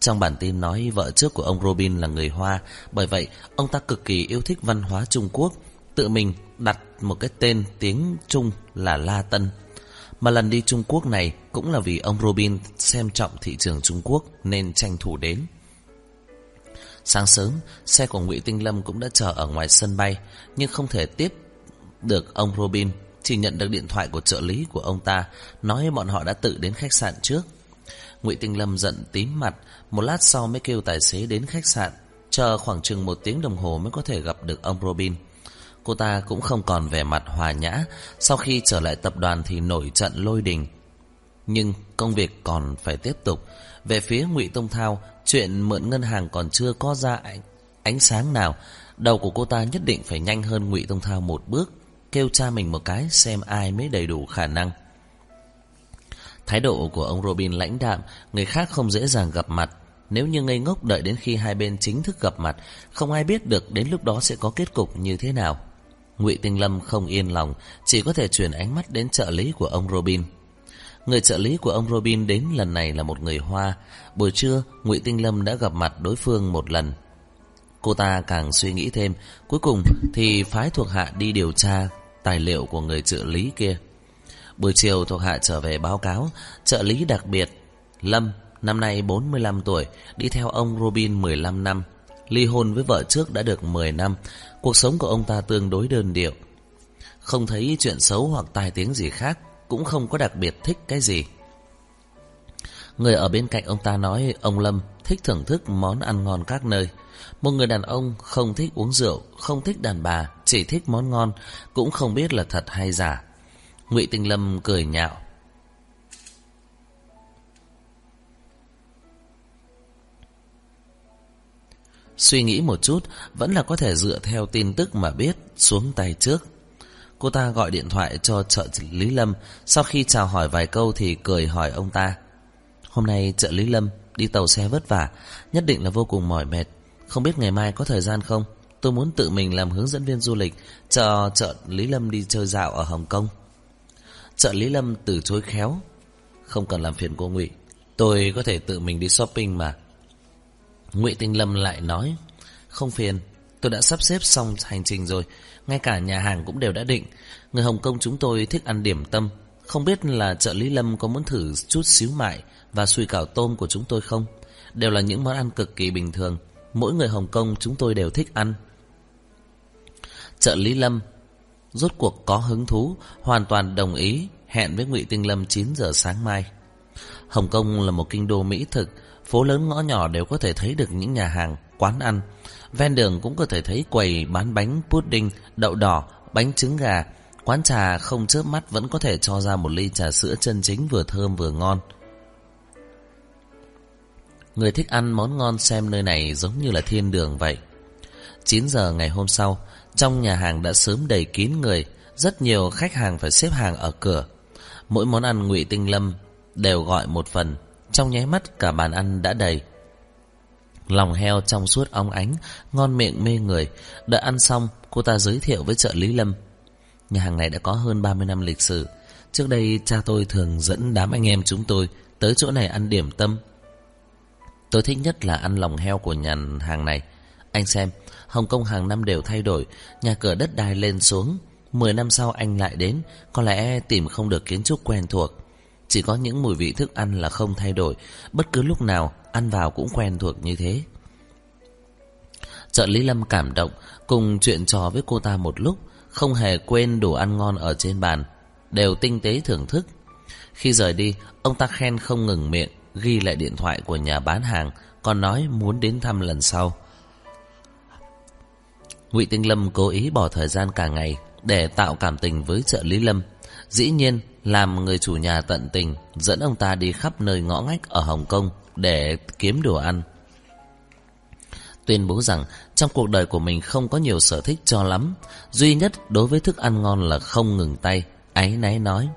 Trong bản tin nói vợ trước của ông Robin là người Hoa, bởi vậy ông ta cực kỳ yêu thích văn hóa Trung Quốc, tự mình đặt một cái tên tiếng Trung là La Tân. Mà lần đi Trung Quốc này cũng là vì ông Robin xem trọng thị trường Trung Quốc nên tranh thủ đến. Sáng sớm, xe của Ngụy Tinh Lâm cũng đã chờ ở ngoài sân bay, nhưng không thể tiếp được ông Robin, chỉ nhận được điện thoại của trợ lý của ông ta, nói bọn họ đã tự đến khách sạn trước. Ngụy Tinh Lâm giận tím mặt, một lát sau mới kêu tài xế đến khách sạn, chờ khoảng chừng một tiếng đồng hồ mới có thể gặp được ông Robin. Cô ta cũng không còn vẻ mặt hòa nhã, sau khi trở lại tập đoàn thì nổi trận lôi đình. Nhưng công việc còn phải tiếp tục. Về phía Ngụy Tông Thao, Chuyện mượn ngân hàng còn chưa có ra ánh, ánh sáng nào Đầu của cô ta nhất định phải nhanh hơn ngụy Tông Thao một bước Kêu cha mình một cái xem ai mới đầy đủ khả năng Thái độ của ông Robin lãnh đạm, người khác không dễ dàng gặp mặt. Nếu như ngây ngốc đợi đến khi hai bên chính thức gặp mặt, không ai biết được đến lúc đó sẽ có kết cục như thế nào. Ngụy Tinh Lâm không yên lòng, chỉ có thể chuyển ánh mắt đến trợ lý của ông Robin. Người trợ lý của ông Robin đến lần này là một người Hoa. Buổi trưa, Ngụy Tinh Lâm đã gặp mặt đối phương một lần. Cô ta càng suy nghĩ thêm, cuối cùng thì phái thuộc hạ đi điều tra tài liệu của người trợ lý kia. Buổi chiều thuộc hạ trở về báo cáo, trợ lý đặc biệt Lâm, năm nay 45 tuổi, đi theo ông Robin 15 năm. Ly hôn với vợ trước đã được 10 năm, cuộc sống của ông ta tương đối đơn điệu. Không thấy chuyện xấu hoặc tai tiếng gì khác, cũng không có đặc biệt thích cái gì. Người ở bên cạnh ông ta nói ông Lâm thích thưởng thức món ăn ngon các nơi. Một người đàn ông không thích uống rượu, không thích đàn bà, chỉ thích món ngon, cũng không biết là thật hay giả. Ngụy Tinh Lâm cười nhạo. Suy nghĩ một chút, vẫn là có thể dựa theo tin tức mà biết, xuống tay trước. Cô ta gọi điện thoại cho trợ lý Lâm, sau khi chào hỏi vài câu thì cười hỏi ông ta. Hôm nay trợ lý Lâm đi tàu xe vất vả, nhất định là vô cùng mỏi mệt. Không biết ngày mai có thời gian không? Tôi muốn tự mình làm hướng dẫn viên du lịch cho trợ lý Lâm đi chơi dạo ở Hồng Kông. Trợ lý Lâm từ chối khéo. Không cần làm phiền cô Ngụy, tôi có thể tự mình đi shopping mà. Ngụy Tinh Lâm lại nói, không phiền, tôi đã sắp xếp xong hành trình rồi, ngay cả nhà hàng cũng đều đã định. Người Hồng Kông chúng tôi thích ăn điểm tâm, không biết là trợ lý Lâm có muốn thử chút xíu mại và sùi cảo tôm của chúng tôi không? Đều là những món ăn cực kỳ bình thường, mỗi người Hồng Kông chúng tôi đều thích ăn. Trợ lý Lâm rốt cuộc có hứng thú, hoàn toàn đồng ý, hẹn với Ngụy Tinh Lâm 9 giờ sáng mai. Hồng Kông là một kinh đô mỹ thực, phố lớn ngõ nhỏ đều có thể thấy được những nhà hàng, quán ăn. Ven đường cũng có thể thấy quầy bán bánh pudding, đậu đỏ, bánh trứng gà. Quán trà không chớp mắt vẫn có thể cho ra một ly trà sữa chân chính vừa thơm vừa ngon. Người thích ăn món ngon xem nơi này giống như là thiên đường vậy. 9 giờ ngày hôm sau, trong nhà hàng đã sớm đầy kín người, rất nhiều khách hàng phải xếp hàng ở cửa. Mỗi món ăn ngụy Tinh Lâm đều gọi một phần, trong nháy mắt cả bàn ăn đã đầy. Lòng heo trong suốt óng ánh, ngon miệng mê người. đã ăn xong, cô ta giới thiệu với trợ lý Lâm. Nhà hàng này đã có hơn 30 năm lịch sử. Trước đây cha tôi thường dẫn đám anh em chúng tôi tới chỗ này ăn điểm tâm. Tôi thích nhất là ăn lòng heo của nhà hàng này. Anh xem, Hồng Kông hàng năm đều thay đổi, nhà cửa đất đai lên xuống. Mười năm sau anh lại đến, có lẽ tìm không được kiến trúc quen thuộc. Chỉ có những mùi vị thức ăn là không thay đổi, bất cứ lúc nào ăn vào cũng quen thuộc như thế. Trợ lý Lâm cảm động, cùng chuyện trò với cô ta một lúc, không hề quên đồ ăn ngon ở trên bàn, đều tinh tế thưởng thức. Khi rời đi, ông ta khen không ngừng miệng, ghi lại điện thoại của nhà bán hàng, còn nói muốn đến thăm lần sau. Ngụy Tinh Lâm cố ý bỏ thời gian cả ngày để tạo cảm tình với trợ lý Lâm. Dĩ nhiên, làm người chủ nhà tận tình dẫn ông ta đi khắp nơi ngõ ngách ở Hồng Kông để kiếm đồ ăn. Tuyên bố rằng trong cuộc đời của mình không có nhiều sở thích cho lắm, duy nhất đối với thức ăn ngon là không ngừng tay, áy náy nói.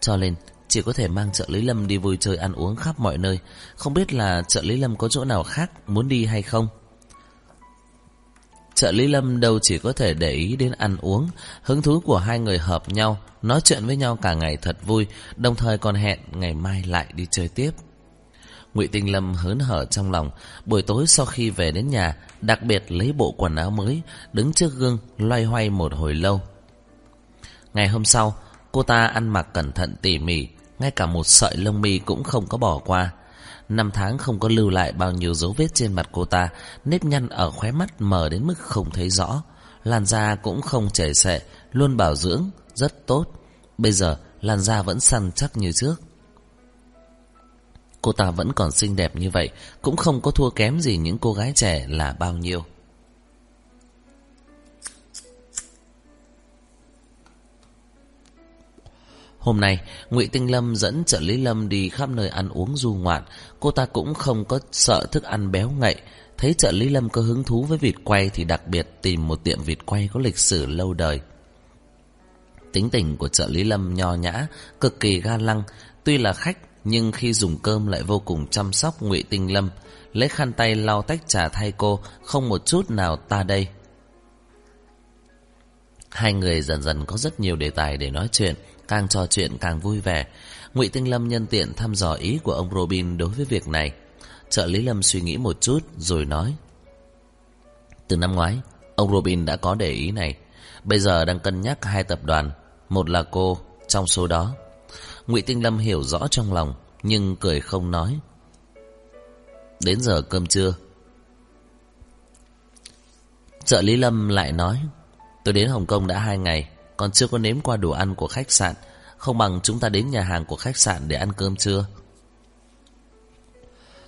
Cho nên, chỉ có thể mang trợ lý Lâm đi vui chơi ăn uống khắp mọi nơi, không biết là trợ lý Lâm có chỗ nào khác muốn đi hay không? Trợ lý Lâm đâu chỉ có thể để ý đến ăn uống, hứng thú của hai người hợp nhau, nói chuyện với nhau cả ngày thật vui, đồng thời còn hẹn ngày mai lại đi chơi tiếp. Ngụy Tinh Lâm hớn hở trong lòng, buổi tối sau khi về đến nhà, đặc biệt lấy bộ quần áo mới, đứng trước gương loay hoay một hồi lâu. Ngày hôm sau, cô ta ăn mặc cẩn thận tỉ mỉ, ngay cả một sợi lông mi cũng không có bỏ qua. Năm tháng không có lưu lại bao nhiêu dấu vết trên mặt cô ta, nếp nhăn ở khóe mắt mờ đến mức không thấy rõ. Làn da cũng không chảy xệ, luôn bảo dưỡng, rất tốt. Bây giờ, làn da vẫn săn chắc như trước. Cô ta vẫn còn xinh đẹp như vậy, cũng không có thua kém gì những cô gái trẻ là bao nhiêu. Hôm nay, Ngụy Tinh Lâm dẫn trợ lý Lâm đi khắp nơi ăn uống du ngoạn. Cô ta cũng không có sợ thức ăn béo ngậy. Thấy trợ lý Lâm có hứng thú với vịt quay thì đặc biệt tìm một tiệm vịt quay có lịch sử lâu đời. Tính tình của trợ lý Lâm nho nhã, cực kỳ ga lăng. Tuy là khách nhưng khi dùng cơm lại vô cùng chăm sóc ngụy Tinh Lâm, lấy khăn tay lau tách trà thay cô, không một chút nào ta đây. Hai người dần dần có rất nhiều đề tài để nói chuyện, càng trò chuyện càng vui vẻ. Ngụy Tinh Lâm nhân tiện thăm dò ý của ông Robin đối với việc này. Trợ lý Lâm suy nghĩ một chút rồi nói: "Từ năm ngoái, ông Robin đã có để ý này, bây giờ đang cân nhắc hai tập đoàn, một là cô trong số đó." Ngụy Tinh Lâm hiểu rõ trong lòng, nhưng cười không nói. Đến giờ cơm trưa. Trợ lý Lâm lại nói, tôi đến Hồng Kông đã hai ngày, còn chưa có nếm qua đồ ăn của khách sạn, không bằng chúng ta đến nhà hàng của khách sạn để ăn cơm trưa.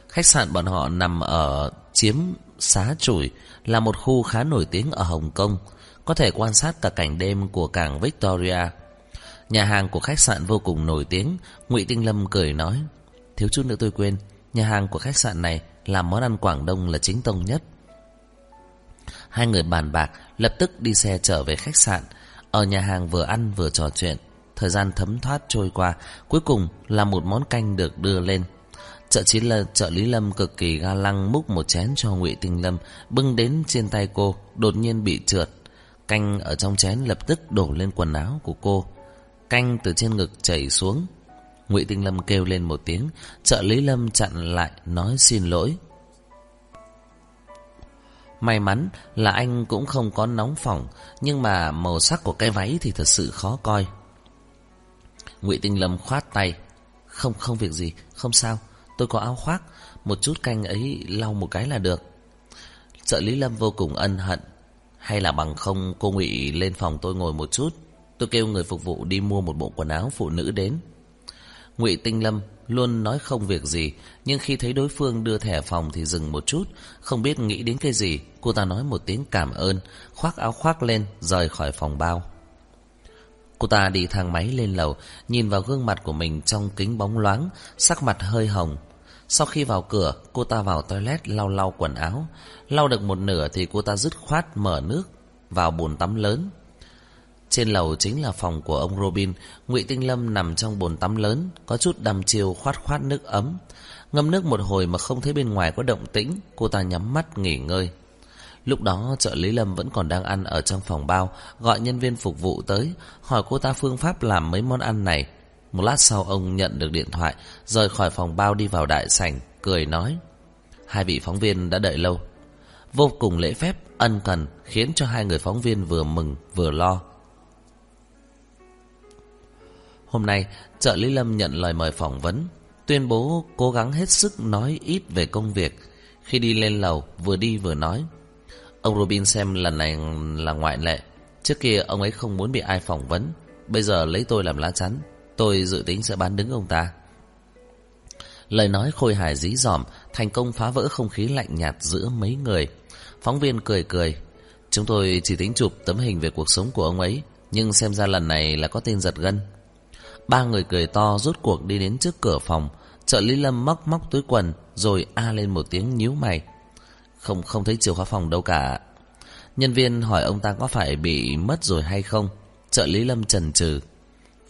Khách sạn bọn họ nằm ở chiếm xá chủi, là một khu khá nổi tiếng ở Hồng Kông, có thể quan sát cả cảnh đêm của cảng Victoria. Nhà hàng của khách sạn vô cùng nổi tiếng, Ngụy Tinh Lâm cười nói, thiếu chút nữa tôi quên, nhà hàng của khách sạn này làm món ăn Quảng Đông là chính tông nhất. Hai người bàn bạc, lập tức đi xe trở về khách sạn, ở nhà hàng vừa ăn vừa trò chuyện. Thời gian thấm thoát trôi qua, cuối cùng là một món canh được đưa lên. Trợ chí là trợ lý Lâm cực kỳ ga lăng múc một chén cho Ngụy Tinh Lâm, bưng đến trên tay cô, đột nhiên bị trượt. Canh ở trong chén lập tức đổ lên quần áo của cô. Canh từ trên ngực chảy xuống. Ngụy Tinh Lâm kêu lên một tiếng, trợ lý Lâm chặn lại nói xin lỗi. May mắn là anh cũng không có nóng phỏng, nhưng mà màu sắc của cái váy thì thật sự khó coi. Ngụy Tinh Lâm khoát tay, "Không không việc gì, không sao, tôi có áo khoác, một chút canh ấy lau một cái là được." Trợ lý Lâm vô cùng ân hận, "Hay là bằng không cô Ngụy lên phòng tôi ngồi một chút, tôi kêu người phục vụ đi mua một bộ quần áo phụ nữ đến." Ngụy Tinh Lâm luôn nói không việc gì, nhưng khi thấy đối phương đưa thẻ phòng thì dừng một chút, không biết nghĩ đến cái gì, cô ta nói một tiếng cảm ơn, khoác áo khoác lên, rời khỏi phòng bao. Cô ta đi thang máy lên lầu, nhìn vào gương mặt của mình trong kính bóng loáng, sắc mặt hơi hồng. Sau khi vào cửa, cô ta vào toilet lau lau quần áo. Lau được một nửa thì cô ta dứt khoát mở nước vào bồn tắm lớn. Trên lầu chính là phòng của ông Robin, Ngụy Tinh Lâm nằm trong bồn tắm lớn, có chút đăm chiêu khoát khoát nước ấm. Ngâm nước một hồi mà không thấy bên ngoài có động tĩnh, cô ta nhắm mắt nghỉ ngơi. Lúc đó trợ lý Lâm vẫn còn đang ăn ở trong phòng bao, gọi nhân viên phục vụ tới, hỏi cô ta phương pháp làm mấy món ăn này. Một lát sau ông nhận được điện thoại, rời khỏi phòng bao đi vào đại sảnh, cười nói. Hai vị phóng viên đã đợi lâu. Vô cùng lễ phép, ân cần, khiến cho hai người phóng viên vừa mừng vừa lo. Hôm nay, trợ lý Lâm nhận lời mời phỏng vấn, tuyên bố cố gắng hết sức nói ít về công việc. Khi đi lên lầu, vừa đi vừa nói. Ông Robin xem lần này là ngoại lệ. Trước kia ông ấy không muốn bị ai phỏng vấn. Bây giờ lấy tôi làm lá chắn. Tôi dự tính sẽ bán đứng ông ta. Lời nói khôi hài dí dỏm, thành công phá vỡ không khí lạnh nhạt giữa mấy người. Phóng viên cười cười. Chúng tôi chỉ tính chụp tấm hình về cuộc sống của ông ấy, nhưng xem ra lần này là có tên giật gân. Ba người cười to rút cuộc đi đến trước cửa phòng. Trợ lý Lâm móc móc túi quần, rồi a lên một tiếng nhíu mày. Không không thấy chìa khóa phòng đâu cả. Nhân viên hỏi ông ta có phải bị mất rồi hay không. Trợ lý Lâm trần trừ.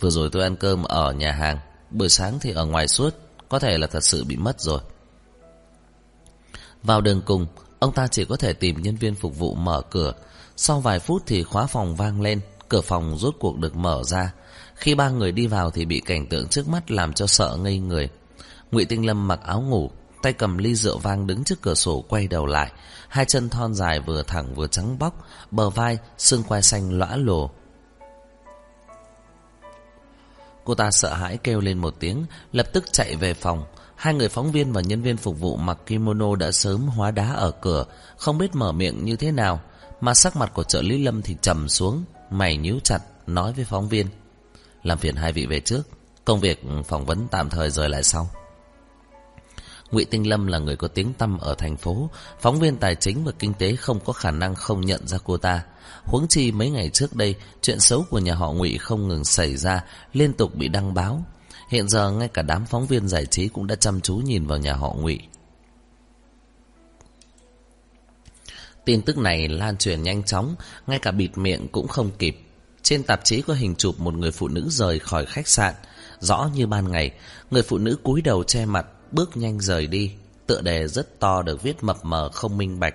Vừa rồi tôi ăn cơm ở nhà hàng, Bữa sáng thì ở ngoài suốt, có thể là thật sự bị mất rồi. Vào đường cùng, ông ta chỉ có thể tìm nhân viên phục vụ mở cửa. Sau vài phút thì khóa phòng vang lên, cửa phòng rốt cuộc được mở ra. Khi ba người đi vào thì bị cảnh tượng trước mắt làm cho sợ ngây người. Ngụy Tinh Lâm mặc áo ngủ, tay cầm ly rượu vang đứng trước cửa sổ quay đầu lại, hai chân thon dài vừa thẳng vừa trắng bóc, bờ vai xương quai xanh lõa lồ. Cô ta sợ hãi kêu lên một tiếng, lập tức chạy về phòng. Hai người phóng viên và nhân viên phục vụ mặc kimono đã sớm hóa đá ở cửa, không biết mở miệng như thế nào, mà sắc mặt của trợ lý Lâm thì trầm xuống, mày nhíu chặt, nói với phóng viên. Làm phiền hai vị về trước. Công việc phỏng vấn tạm thời rời lại sau. Ngụy Tinh Lâm là người có tiếng tăm ở thành phố, Phóng viên tài chính và kinh tế không có khả năng không nhận ra cô ta. Huống chi mấy ngày trước đây, Chuyện xấu của nhà họ Ngụy không ngừng xảy ra, Liên tục bị đăng báo. Hiện giờ ngay cả đám phóng viên giải trí Cũng đã chăm chú nhìn vào nhà họ Ngụy. Tin tức này lan truyền nhanh chóng, Ngay cả bịt miệng cũng không kịp trên tạp chí có hình chụp một người phụ nữ rời khỏi khách sạn. rõ như ban ngày. Người phụ nữ cúi đầu che mặt, bước nhanh rời đi. Tựa đề rất to được viết mập mờ không minh bạch.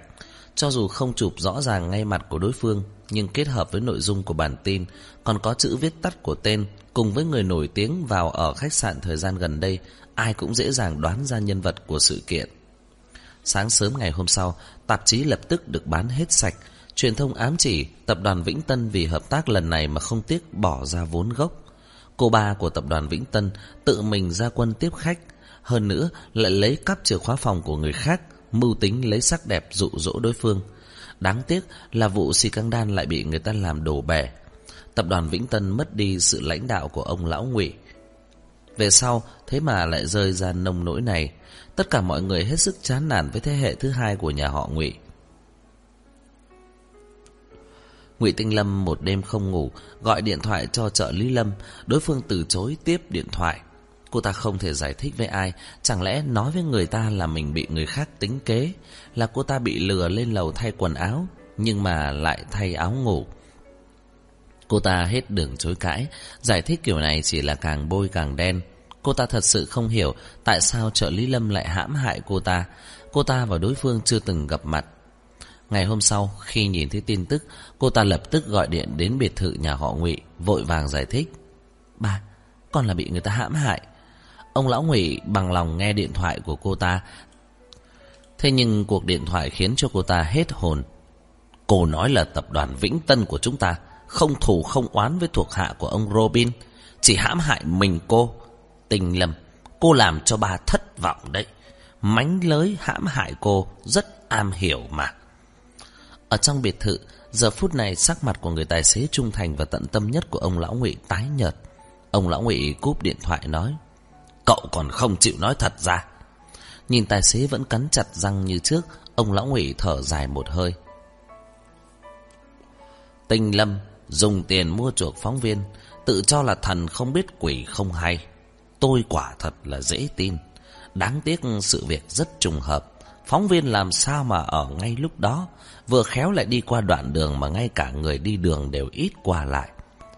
Cho dù không chụp rõ ràng ngay mặt của đối phương, nhưng kết hợp với nội dung của bản tin, còn có chữ viết tắt của tên, cùng với người nổi tiếng vào ở khách sạn thời gian gần đây, ai cũng dễ dàng đoán ra nhân vật của sự kiện. Sáng sớm ngày hôm sau, tạp chí lập tức được bán hết sạch. Truyền thông ám chỉ tập đoàn Vĩnh Tân vì hợp tác lần này mà không tiếc bỏ ra vốn gốc. Cô ba của tập đoàn Vĩnh Tân tự mình ra quân tiếp khách, hơn nữa lại lấy cắp chìa khóa phòng của người khác, mưu tính lấy sắc đẹp dụ dỗ đối phương. Đáng tiếc là vụ xì căng đan lại bị người ta làm đổ bể. Tập đoàn Vĩnh Tân mất đi sự lãnh đạo của ông Lão Ngụy. Về sau, thế mà lại rơi ra nông nỗi này. Tất cả mọi người hết sức chán nản với thế hệ thứ hai của nhà họ Ngụy. Ngụy Tinh Lâm một đêm không ngủ, gọi điện thoại cho trợ lý Lâm, đối phương từ chối tiếp điện thoại. Cô ta không thể giải thích với ai, chẳng lẽ nói với người ta là mình bị người khác tính kế, là cô ta bị lừa lên lầu thay quần áo, nhưng mà lại thay áo ngủ. Cô ta hết đường chối cãi, giải thích kiểu này chỉ là càng bôi càng đen. Cô ta thật sự không hiểu tại sao trợ lý Lâm lại hãm hại cô ta. Cô ta và đối phương chưa từng gặp mặt. Ngày hôm sau, khi nhìn thấy tin tức, cô ta lập tức gọi điện đến biệt thự nhà họ Ngụy, vội vàng giải thích. Ba, con là bị người ta hãm hại. Ông lão Ngụy bằng lòng nghe điện thoại của cô ta. Thế nhưng cuộc điện thoại khiến cho cô ta hết hồn. Cô nói là tập đoàn Vĩnh Tân của chúng ta không thù không oán với thuộc hạ của ông Robin, chỉ hãm hại mình cô. Tình lầm, cô làm cho bà thất vọng đấy. Mánh lới hãm hại cô rất am hiểu mà. Ở trong biệt thự, giờ phút này sắc mặt của người tài xế trung thành và tận tâm nhất của ông lão Ngụy tái nhợt. Ông lão Ngụy cúp điện thoại nói: "Cậu còn không chịu nói thật ra." Nhìn tài xế vẫn cắn chặt răng như trước, ông lão Ngụy thở dài một hơi. Tinh Lâm dùng tiền mua chuộc phóng viên, tự cho là thần không biết quỷ không hay. Tôi quả thật là dễ tin. Đáng tiếc sự việc rất trùng hợp. Phóng viên làm sao mà ở ngay lúc đó, vừa khéo lại đi qua đoạn đường mà ngay cả người đi đường đều ít qua lại.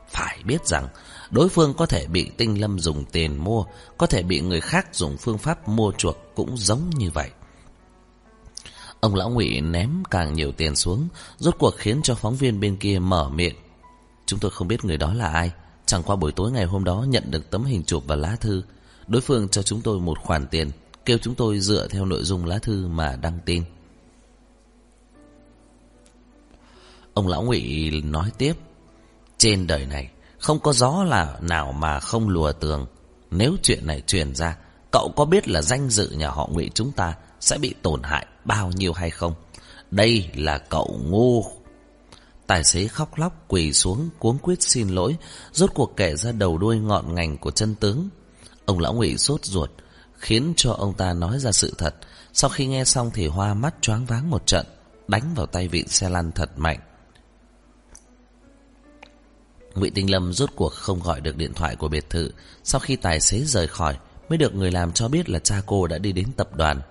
Phải biết rằng, đối phương có thể bị tinh lâm dùng tiền mua, có thể bị người khác dùng phương pháp mua chuộc cũng giống như vậy. Ông lão ngụy ném càng nhiều tiền xuống, rốt cuộc khiến cho phóng viên bên kia mở miệng. Chúng tôi không biết người đó là ai, chẳng qua buổi tối ngày hôm đó nhận được tấm hình chụp và lá thư. Đối phương cho chúng tôi một khoản tiền, kêu chúng tôi dựa theo nội dung lá thư mà đăng tin. Ông lão ngụy nói tiếp, trên đời này không có gió là nào mà không lùa tường. Nếu chuyện này truyền ra, cậu có biết là danh dự nhà họ ngụy chúng ta sẽ bị tổn hại bao nhiêu hay không? Đây là cậu ngu. Tài xế khóc lóc quỳ xuống cuống quyết xin lỗi, rốt cuộc kể ra đầu đuôi ngọn ngành của chân tướng. Ông lão ngụy sốt ruột, khiến cho ông ta nói ra sự thật. Sau khi nghe xong thì hoa mắt choáng váng một trận, đánh vào tay vịn xe lăn thật mạnh. Ngụy Tinh Lâm rốt cuộc không gọi được điện thoại của biệt thự, sau khi tài xế rời khỏi mới được người làm cho biết là cha cô đã đi đến tập đoàn.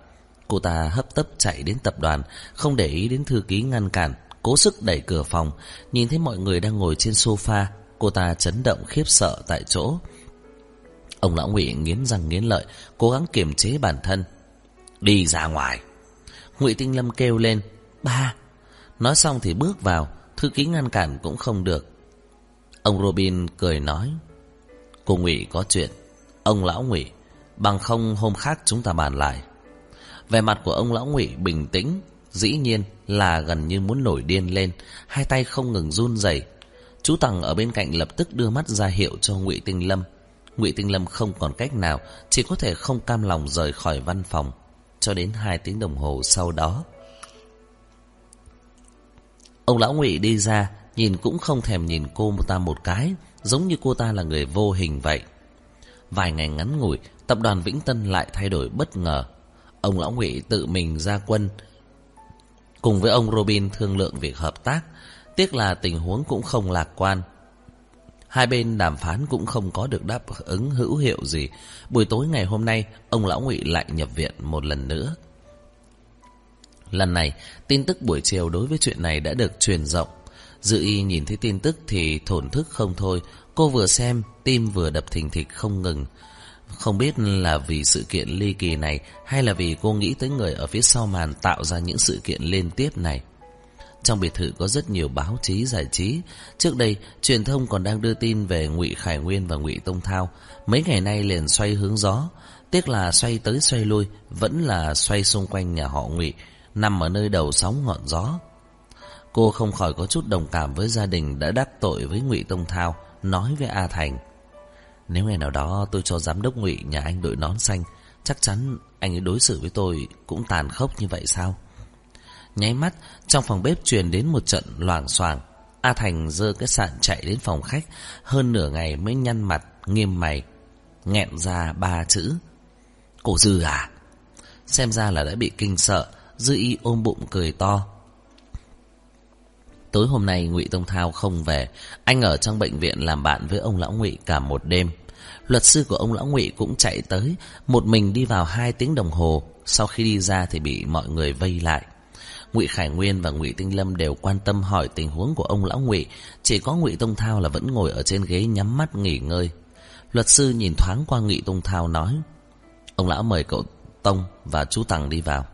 Cô ta hấp tấp chạy đến tập đoàn, không để ý đến thư ký ngăn cản, cố sức đẩy cửa phòng, nhìn thấy mọi người đang ngồi trên sofa, cô ta chấn động khiếp sợ tại chỗ. Ông lão Ngụy nghiến răng nghiến lợi, cố gắng kiềm chế bản thân. Đi ra ngoài. Ngụy Tinh Lâm kêu lên, ba. Nói xong thì bước vào, thư ký ngăn cản cũng không được. Ông Robin cười nói, cô Ngụy có chuyện. Ông lão Ngụy, bằng không hôm khác chúng ta bàn lại. Vẻ mặt của ông lão Ngụy bình tĩnh, dĩ nhiên là gần như muốn nổi điên lên, hai tay không ngừng run rẩy. Chú Tằng ở bên cạnh lập tức đưa mắt ra hiệu cho Ngụy Tinh Lâm. Ngụy Tinh Lâm không còn cách nào, chỉ có thể không cam lòng rời khỏi văn phòng, cho đến hai tiếng đồng hồ sau đó. Ông lão Ngụy đi ra, nhìn cũng không thèm nhìn cô ta một cái, giống như cô ta là người vô hình vậy. Vài ngày ngắn ngủi, tập đoàn Vĩnh Tân lại thay đổi bất ngờ. Ông lão Ngụy tự mình ra quân, cùng với ông Robin thương lượng việc hợp tác. Tiếc là tình huống cũng không lạc quan. Hai bên đàm phán cũng không có được đáp ứng hữu hiệu gì. Buổi tối ngày hôm nay, ông lão Ngụy lại nhập viện một lần nữa. Lần này, tin tức buổi chiều đối với chuyện này đã được truyền rộng. dự y nhìn thấy tin tức thì thổn thức không thôi. Cô vừa xem, tim vừa đập thình thịch không ngừng. Không biết là vì sự kiện ly kỳ này hay là vì cô nghĩ tới người ở phía sau màn tạo ra những sự kiện liên tiếp này. Trong biệt thự có rất nhiều báo chí giải trí. Trước đây, truyền thông còn đang đưa tin về Ngụy Khải Nguyên và Ngụy Tông Thao. Mấy ngày nay liền xoay hướng gió. Tiếc là xoay tới xoay lui, vẫn là xoay xung quanh nhà họ Ngụy, nằm ở nơi đầu sóng ngọn gió. Cô không khỏi có chút đồng cảm với gia đình đã đắc tội với Ngụy Tông Thao, nói với A Thành. Nếu ngày nào đó tôi cho giám đốc Ngụy nhà anh đội nón xanh, chắc chắn anh ấy đối xử với tôi cũng tàn khốc như vậy sao? Nháy mắt, trong phòng bếp truyền đến một trận loảng xoảng. A Thành dơ cái sạn chạy đến phòng khách, hơn nửa ngày mới nhăn mặt, nghiêm mày, nghẹn ra ba chữ. Cổ Dư à? Xem ra là đã bị kinh sợ, Dư y ôm bụng cười to. Tối hôm nay Ngụy Tông Thao không về, anh ở trong bệnh viện làm bạn với ông lão Ngụy cả một đêm. Luật sư của ông lão Ngụy cũng chạy tới, một mình đi vào hai tiếng đồng hồ, sau khi đi ra thì bị mọi người vây lại. Ngụy Khải Nguyên và Ngụy Tinh Lâm đều quan tâm hỏi tình huống của ông lão Ngụy, chỉ có Ngụy Tông Thao là vẫn ngồi ở trên ghế nhắm mắt nghỉ ngơi. Luật sư nhìn thoáng qua Ngụy Tông Thao nói: "Ông lão mời cậu Tông và chú Tằng đi vào."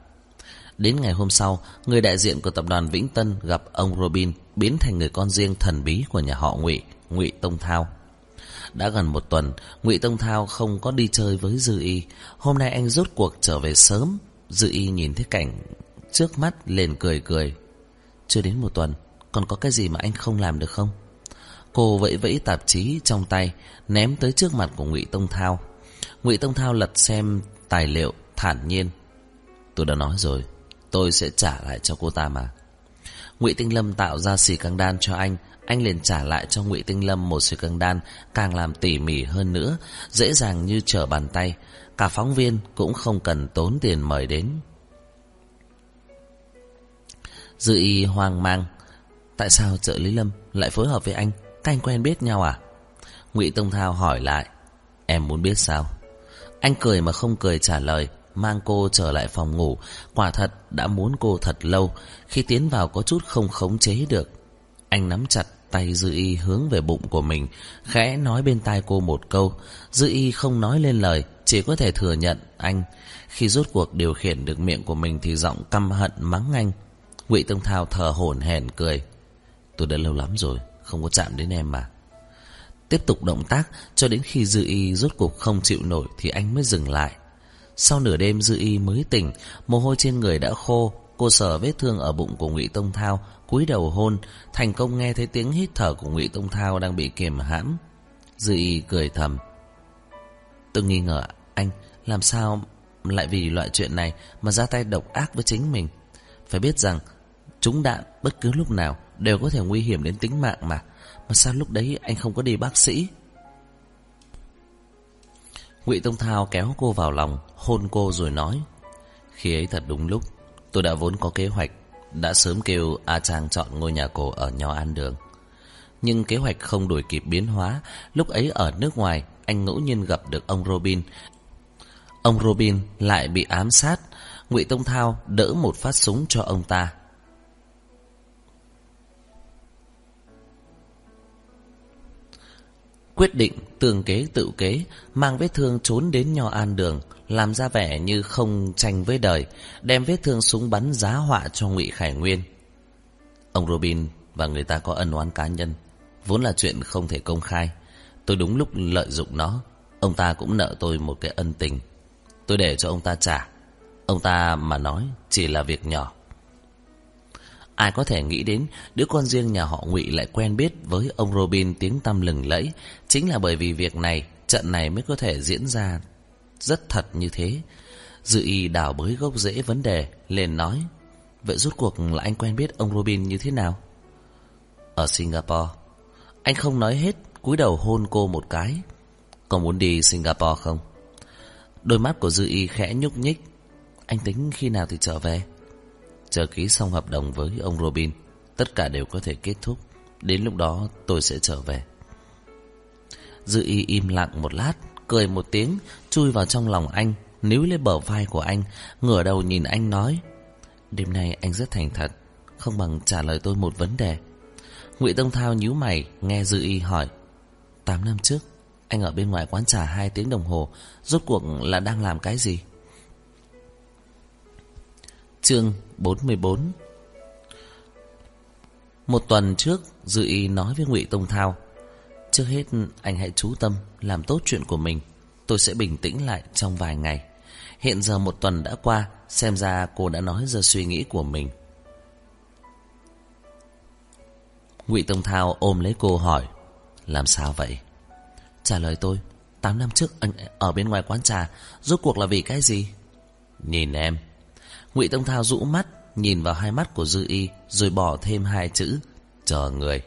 Đến ngày hôm sau, người đại diện của tập đoàn Vĩnh Tân gặp ông Robin biến thành người con riêng thần bí của nhà họ Ngụy, Ngụy Tông Thao. Đã gần một tuần, Ngụy Tông Thao không có đi chơi với Dư Y. Hôm nay anh rốt cuộc trở về sớm. Dư Y nhìn thấy cảnh trước mắt liền cười cười. Chưa đến một tuần, còn có cái gì mà anh không làm được không? Cô vẫy vẫy tạp chí trong tay, ném tới trước mặt của Ngụy Tông Thao. Ngụy Tông Thao lật xem tài liệu, thản nhiên. Tôi đã nói rồi, tôi sẽ trả lại cho cô ta mà. Ngụy Tinh Lâm tạo ra xì căng đan cho anh, anh liền trả lại cho Ngụy Tinh Lâm một xì căng đan, càng làm tỉ mỉ hơn nữa, dễ dàng như trở bàn tay. Cả phóng viên cũng không cần tốn tiền mời đến. Dư y hoang mang. Tại sao trợ lý Lâm lại phối hợp với anh? Các anh quen biết nhau à? Ngụy Tông Thao hỏi lại. Em muốn biết sao? Anh cười mà không cười trả lời, mang cô trở lại phòng ngủ. Quả thật đã muốn cô thật lâu, khi tiến vào có chút không khống chế được. Anh nắm chặt tay Dư Y hướng về bụng của mình, khẽ nói bên tai cô một câu. Dư Y không nói lên lời, chỉ có thể thừa nhận anh. Khi rốt cuộc điều khiển được miệng của mình thì giọng căm hận mắng anh. Ngụy Tông Thao thở hổn hển cười. Tôi đã lâu lắm rồi, không có chạm đến em mà. Tiếp tục động tác cho đến khi Dư Y rốt cuộc không chịu nổi thì anh mới dừng lại. Sau nửa đêm Dư Y mới tỉnh, mồ hôi trên người đã khô, cô sờ vết thương ở bụng của Ngụy Tông Thao, cúi đầu hôn, thành công nghe thấy tiếng hít thở của Ngụy Tông Thao đang bị kiềm hãm. Dư Y cười thầm. Tôi nghi ngờ anh làm sao lại vì loại chuyện này mà ra tay độc ác với chính mình. Phải biết rằng Trúng đạn bất cứ lúc nào, Đều có thể nguy hiểm đến tính mạng mà. Mà sao lúc đấy anh không có đi bác sĩ? Ngụy Tông Thao kéo cô vào lòng, Hôn cô rồi nói, Khi ấy thật đúng lúc, Tôi đã vốn có kế hoạch, Đã sớm kêu A Trang chọn ngôi nhà cổ ở Nho An Đường. Nhưng kế hoạch không đổi kịp biến hóa, Lúc ấy ở nước ngoài, Anh ngẫu nhiên gặp được ông Robin. Ông Robin lại bị ám sát. Ngụy Tông Thao đỡ một phát súng cho ông ta. Quyết định tường kế tự kế, mang vết thương trốn đến nho an đường, làm ra vẻ như không tranh với đời, đem vết thương súng bắn giá họa cho ngụy Khải Nguyên. Ông Robin và người ta có ân oán cá nhân, vốn là chuyện không thể công khai. Tôi đúng lúc lợi dụng nó, ông ta cũng nợ tôi một cái ân tình. Tôi để cho ông ta trả. Ông ta mà nói chỉ là việc nhỏ. Ai có thể nghĩ đến đứa con riêng nhà họ ngụy lại quen biết với ông Robin tiếng tăm lừng lẫy. Chính là bởi vì việc này, trận này mới có thể diễn ra rất thật như thế. Dự y đào bới gốc rễ vấn đề, liền nói. Vậy rút cuộc là anh quen biết ông Robin như thế nào? Ở Singapore. Anh không nói hết, cúi đầu hôn cô một cái. Còn muốn đi Singapore không? Đôi mắt của Dư Y khẽ nhúc nhích. Anh tính khi nào thì trở về? Chờ ký xong hợp đồng với ông Robin Tất cả đều có thể kết thúc Đến lúc đó tôi sẽ trở về Dư y im lặng một lát Cười một tiếng Chui vào trong lòng anh Níu lấy bờ vai của anh Ngửa đầu nhìn anh nói Đêm nay anh rất thành thật Không bằng trả lời tôi một vấn đề Ngụy Tông Thao nhíu mày nghe Dư Y hỏi. Tám năm trước, anh ở bên ngoài quán trà hai tiếng đồng hồ, rốt cuộc là đang làm cái gì? Chương 44 Một tuần trước, Dư Y nói với Ngụy Tông Thao, trước hết anh hãy chú tâm làm tốt chuyện của mình, tôi sẽ bình tĩnh lại trong vài ngày. Hiện giờ một tuần đã qua, xem ra cô đã nói ra suy nghĩ của mình. Ngụy Tông Thao ôm lấy cô hỏi, làm sao vậy? Trả lời tôi, 8 năm trước anh ở bên ngoài quán trà, rốt cuộc là vì cái gì? Nhìn em. Ngụy Tông Thao rũ mắt, nhìn vào hai mắt của Dư Y, rồi bỏ thêm hai chữ, chờ người.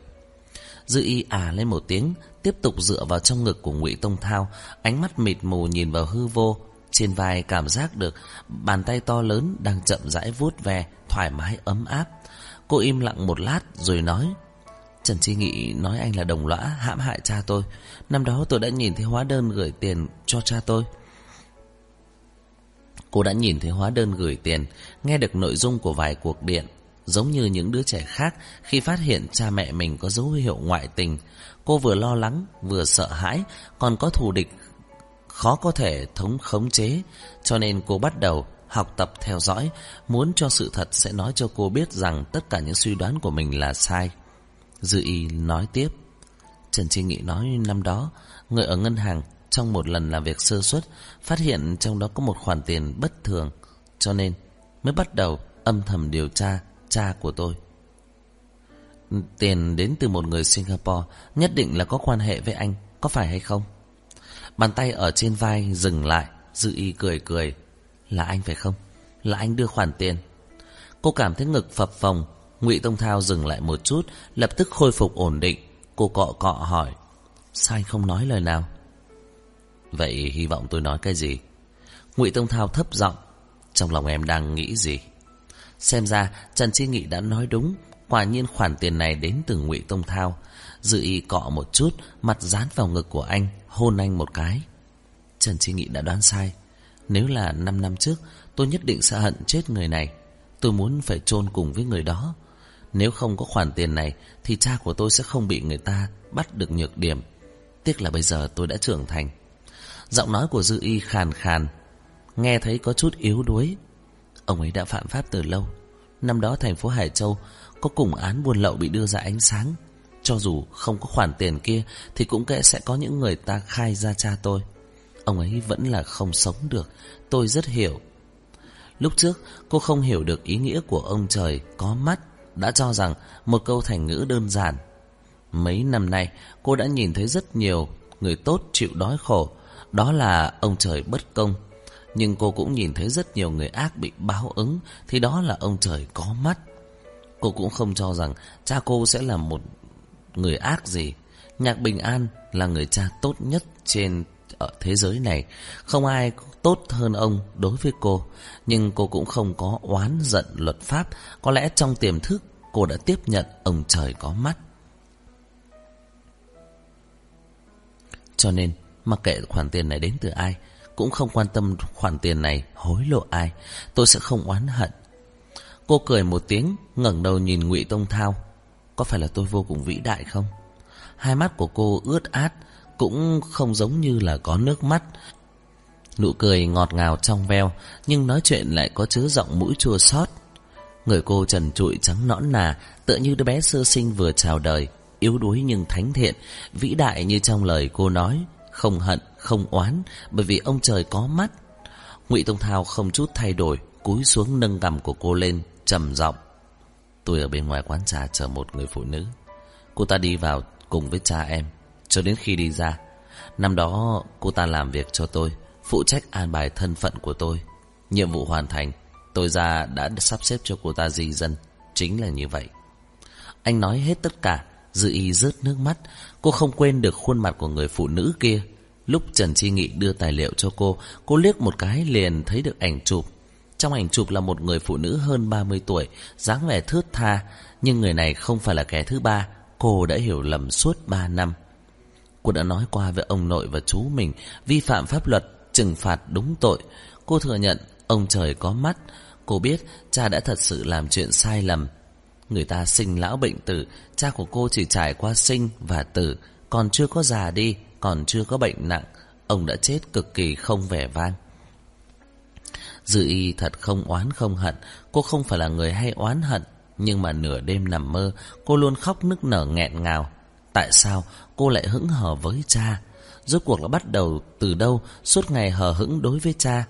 Dư Y à lên một tiếng, tiếp tục dựa vào trong ngực của Ngụy Tông Thao, ánh mắt mịt mù nhìn vào hư vô, trên vai cảm giác được bàn tay to lớn đang chậm rãi vuốt ve, thoải mái ấm áp. Cô im lặng một lát rồi nói: Trần Chi Nghị nói anh là đồng lõa hãm hại cha tôi. Năm đó tôi đã nhìn thấy hóa đơn gửi tiền cho cha tôi. Cô đã nhìn thấy hóa đơn gửi tiền, nghe được nội dung của vài cuộc điện. Giống như những đứa trẻ khác khi phát hiện cha mẹ mình có dấu hiệu ngoại tình. Cô vừa lo lắng, vừa sợ hãi, còn có thù địch khó có thể thống khống chế. Cho nên cô bắt đầu học tập theo dõi, muốn cho sự thật sẽ nói cho cô biết rằng tất cả những suy đoán của mình là sai. Dư y nói tiếp. Trần Chi Nghị nói năm đó, người ở ngân hàng trong một lần làm việc sơ suất phát hiện trong đó có một khoản tiền bất thường, cho nên mới bắt đầu âm thầm điều tra cha của tôi. Tiền đến từ một người Singapore nhất định là có quan hệ với anh, có phải hay không? Bàn tay ở trên vai dừng lại, Dư y cười cười. Là anh phải không? Là anh đưa khoản tiền. Cô cảm thấy ngực phập phồng, Ngụy Tông Thao dừng lại một chút, lập tức khôi phục ổn định. Cô cọ cọ hỏi, sao anh không nói lời nào? Vậy hy vọng tôi nói cái gì? Ngụy Tông Thao thấp giọng, trong lòng em đang nghĩ gì? Xem ra Trần Chi Nghị đã nói đúng, quả nhiên khoản tiền này đến từ Ngụy Tông Thao. Dự y cọ một chút, mặt dán vào ngực của anh, hôn anh một cái. Trần Chi Nghị đã đoán sai. Nếu là 5 năm trước, tôi nhất định sẽ hận chết người này. Tôi muốn phải chôn cùng với người đó. Nếu không có khoản tiền này Thì cha của tôi sẽ không bị người ta Bắt được nhược điểm Tiếc là bây giờ tôi đã trưởng thành Giọng nói của Dư Y khàn khàn Nghe thấy có chút yếu đuối. Ông ấy đã phạm pháp từ lâu. Năm đó thành phố Hải Châu Có cùng án buôn lậu bị đưa ra ánh sáng. Cho dù không có khoản tiền kia Thì cũng kệ sẽ có những người ta khai ra cha tôi. Ông ấy vẫn là không sống được. Tôi rất hiểu. Lúc trước cô không hiểu được ý nghĩa của ông trời có mắt đã cho rằng một câu thành ngữ đơn giản. Mấy năm nay, cô đã nhìn thấy rất nhiều người tốt chịu đói khổ, đó là ông trời bất công. Nhưng cô cũng nhìn thấy rất nhiều người ác bị báo ứng, thì đó là ông trời có mắt. Cô cũng không cho rằng cha cô sẽ là một người ác gì. Nhạc Bình An là người cha tốt nhất trên ở thế giới này. Không ai tốt hơn ông đối với cô. Nhưng cô cũng không có oán giận luật pháp. Có lẽ trong tiềm thức cô đã tiếp nhận ông trời có mắt. Cho nên, mặc kệ khoản tiền này đến từ ai, cũng không quan tâm khoản tiền này hối lộ ai, tôi sẽ không oán hận. Cô cười một tiếng, ngẩng đầu nhìn Ngụy Tông Thao. Có phải là tôi vô cùng vĩ đại không? Hai mắt của cô ướt át, cũng không giống như là có nước mắt. Nụ cười ngọt ngào trong veo, nhưng nói chuyện lại có chứa giọng mũi chua xót. Người cô trần trụi trắng nõn nà, tựa như đứa bé sơ sinh vừa chào đời, yếu đuối nhưng thánh thiện, vĩ đại như trong lời cô nói, không hận, không oán, bởi vì ông trời có mắt. Ngụy Tông Thao không chút thay đổi, cúi xuống nâng cằm của cô lên, trầm giọng. Tôi ở bên ngoài quán trà chờ một người phụ nữ. Cô ta đi vào cùng với cha em, cho đến khi đi ra. Năm đó cô ta làm việc cho tôi, phụ trách an bài thân phận của tôi. Nhiệm vụ hoàn thành, tôi ra đã sắp xếp cho cô ta di dân. Chính là như vậy. Anh nói hết tất cả, Dư y rớt nước mắt. Cô không quên được khuôn mặt của người phụ nữ kia. Lúc Trần Chi Nghị đưa tài liệu cho cô, cô liếc một cái liền thấy được ảnh chụp. Trong ảnh chụp là một người phụ nữ hơn 30 tuổi, dáng vẻ thướt tha. Nhưng người này không phải là kẻ thứ ba, cô đã hiểu lầm suốt 3 năm. Cô đã nói qua với ông nội và chú mình vi phạm pháp luật, trừng phạt đúng tội. Cô thừa nhận ông trời có mắt. Cô biết cha đã thật sự làm chuyện sai lầm. Người ta sinh lão bệnh tử, Cha của cô chỉ trải qua sinh và tử, Còn chưa có già đi, Còn chưa có bệnh nặng, Ông đã chết cực kỳ không vẻ vang. Dư y thật không oán không hận, Cô không phải là người hay oán hận, Nhưng mà nửa đêm nằm mơ, Cô luôn khóc nức nở nghẹn ngào. Tại sao cô lại hững hờ với cha? Rốt cuộc là bắt đầu từ đâu, Suốt ngày hờ hững đối với cha?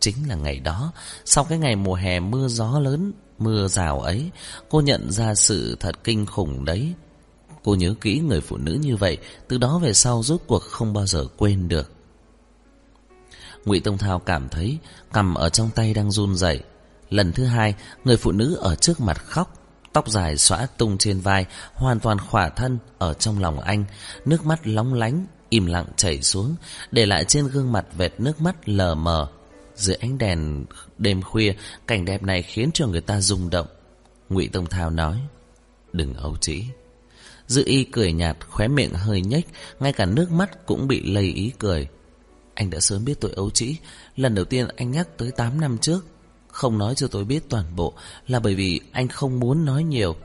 Chính là ngày đó, Sau cái ngày mùa hè mưa gió lớn Mưa rào ấy Cô nhận ra sự thật kinh khủng đấy Cô nhớ kỹ người phụ nữ như vậy Từ đó về sau rốt cuộc không bao giờ quên được Ngụy Tông Thao cảm thấy cầm ở trong tay đang run rẩy. Lần thứ hai, người phụ nữ ở trước mặt khóc, tóc dài xõa tung trên vai, hoàn toàn khỏa thân ở trong lòng anh, nước mắt lóng lánh, im lặng chảy xuống, để lại trên gương mặt vệt nước mắt lờ mờ. Dưới ánh đèn đêm khuya, cảnh đẹp này khiến cho người ta rung động. Ngụy Tông Thao nói, đừng ấu trĩ. Dư y cười nhạt, khóe miệng hơi nhếch, ngay cả nước mắt cũng bị lây ý cười. Anh đã sớm biết tôi ấu trĩ Lần đầu tiên anh nhắc tới 8 năm trước Không nói cho tôi biết toàn bộ Là bởi vì anh không muốn nói nhiều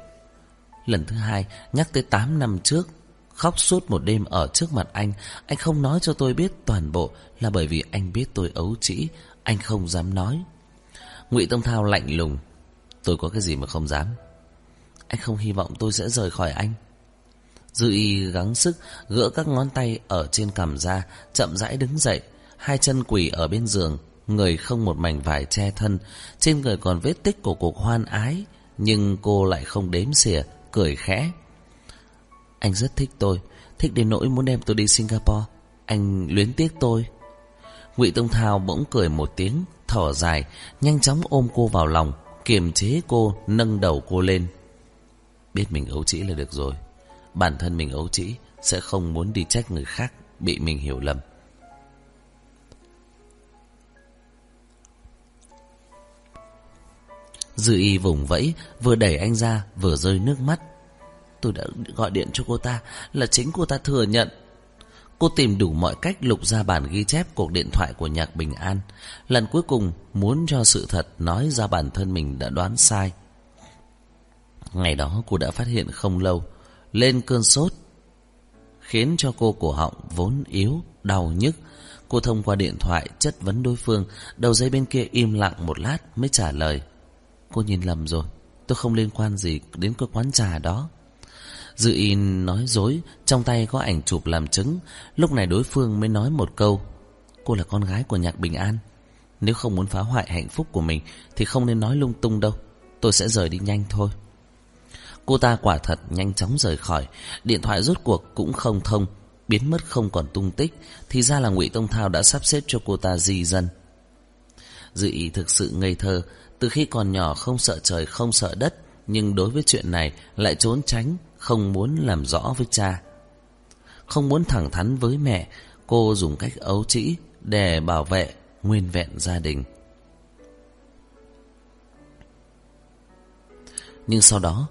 Lần thứ hai Nhắc tới 8 năm trước Khóc suốt một đêm ở trước mặt anh Anh không nói cho tôi biết toàn bộ Là bởi vì anh biết tôi ấu trĩ anh không dám nói Ngụy Tông Thao lạnh lùng Tôi có cái gì mà không dám Anh không hy vọng tôi sẽ rời khỏi anh Dư y gắng sức gỡ các ngón tay ở trên cằm ra, chậm rãi đứng dậy, hai chân quỳ ở bên giường, người không một mảnh vải che thân, trên người còn vết tích của cuộc hoan ái, nhưng cô lại không đếm xỉa, cười khẽ. Anh rất thích tôi, thích đến nỗi muốn đem tôi đi Singapore. Anh luyến tiếc tôi. Ngụy Tông Thao bỗng cười một tiếng, thở dài, nhanh chóng ôm cô vào lòng, kiềm chế cô, nâng đầu cô lên. Biết mình ấu trĩ là được rồi. Bản thân mình ấu trĩ Sẽ không muốn đi trách người khác Bị mình hiểu lầm Dư y vùng vẫy Vừa đẩy anh ra vừa rơi nước mắt Tôi đã gọi điện cho cô ta Là chính cô ta thừa nhận Cô tìm đủ mọi cách lục ra bản ghi chép cuộc điện thoại của Nhạc Bình An. Lần cuối cùng muốn cho sự thật nói ra bản thân mình đã đoán sai. Ngày đó cô đã phát hiện không lâu lên cơn sốt khiến cho cô cổ họng vốn yếu, đau nhức. Cô thông qua điện thoại chất vấn đối phương, đầu dây bên kia im lặng một lát mới trả lời. Cô nhìn lầm rồi, tôi không liên quan gì đến cái quán trà đó. Dự in nói dối, trong tay có ảnh chụp làm chứng, lúc này đối phương mới nói một câu. Cô là con gái của Nhạc Bình An. Nếu không muốn phá hoại hạnh phúc của mình thì không nên nói lung tung đâu. Tôi sẽ rời đi nhanh thôi. Cô ta quả thật nhanh chóng rời khỏi Điện thoại rốt cuộc cũng không thông Biến mất không còn tung tích Thì ra là ngụy Tông Thao đã sắp xếp cho cô ta di dân Dự ý thực sự ngây thơ Từ khi còn nhỏ không sợ trời không sợ đất Nhưng đối với chuyện này Lại trốn tránh không muốn làm rõ với cha Không muốn thẳng thắn với mẹ Cô dùng cách ấu trĩ Để bảo vệ nguyên vẹn gia đình Nhưng sau đó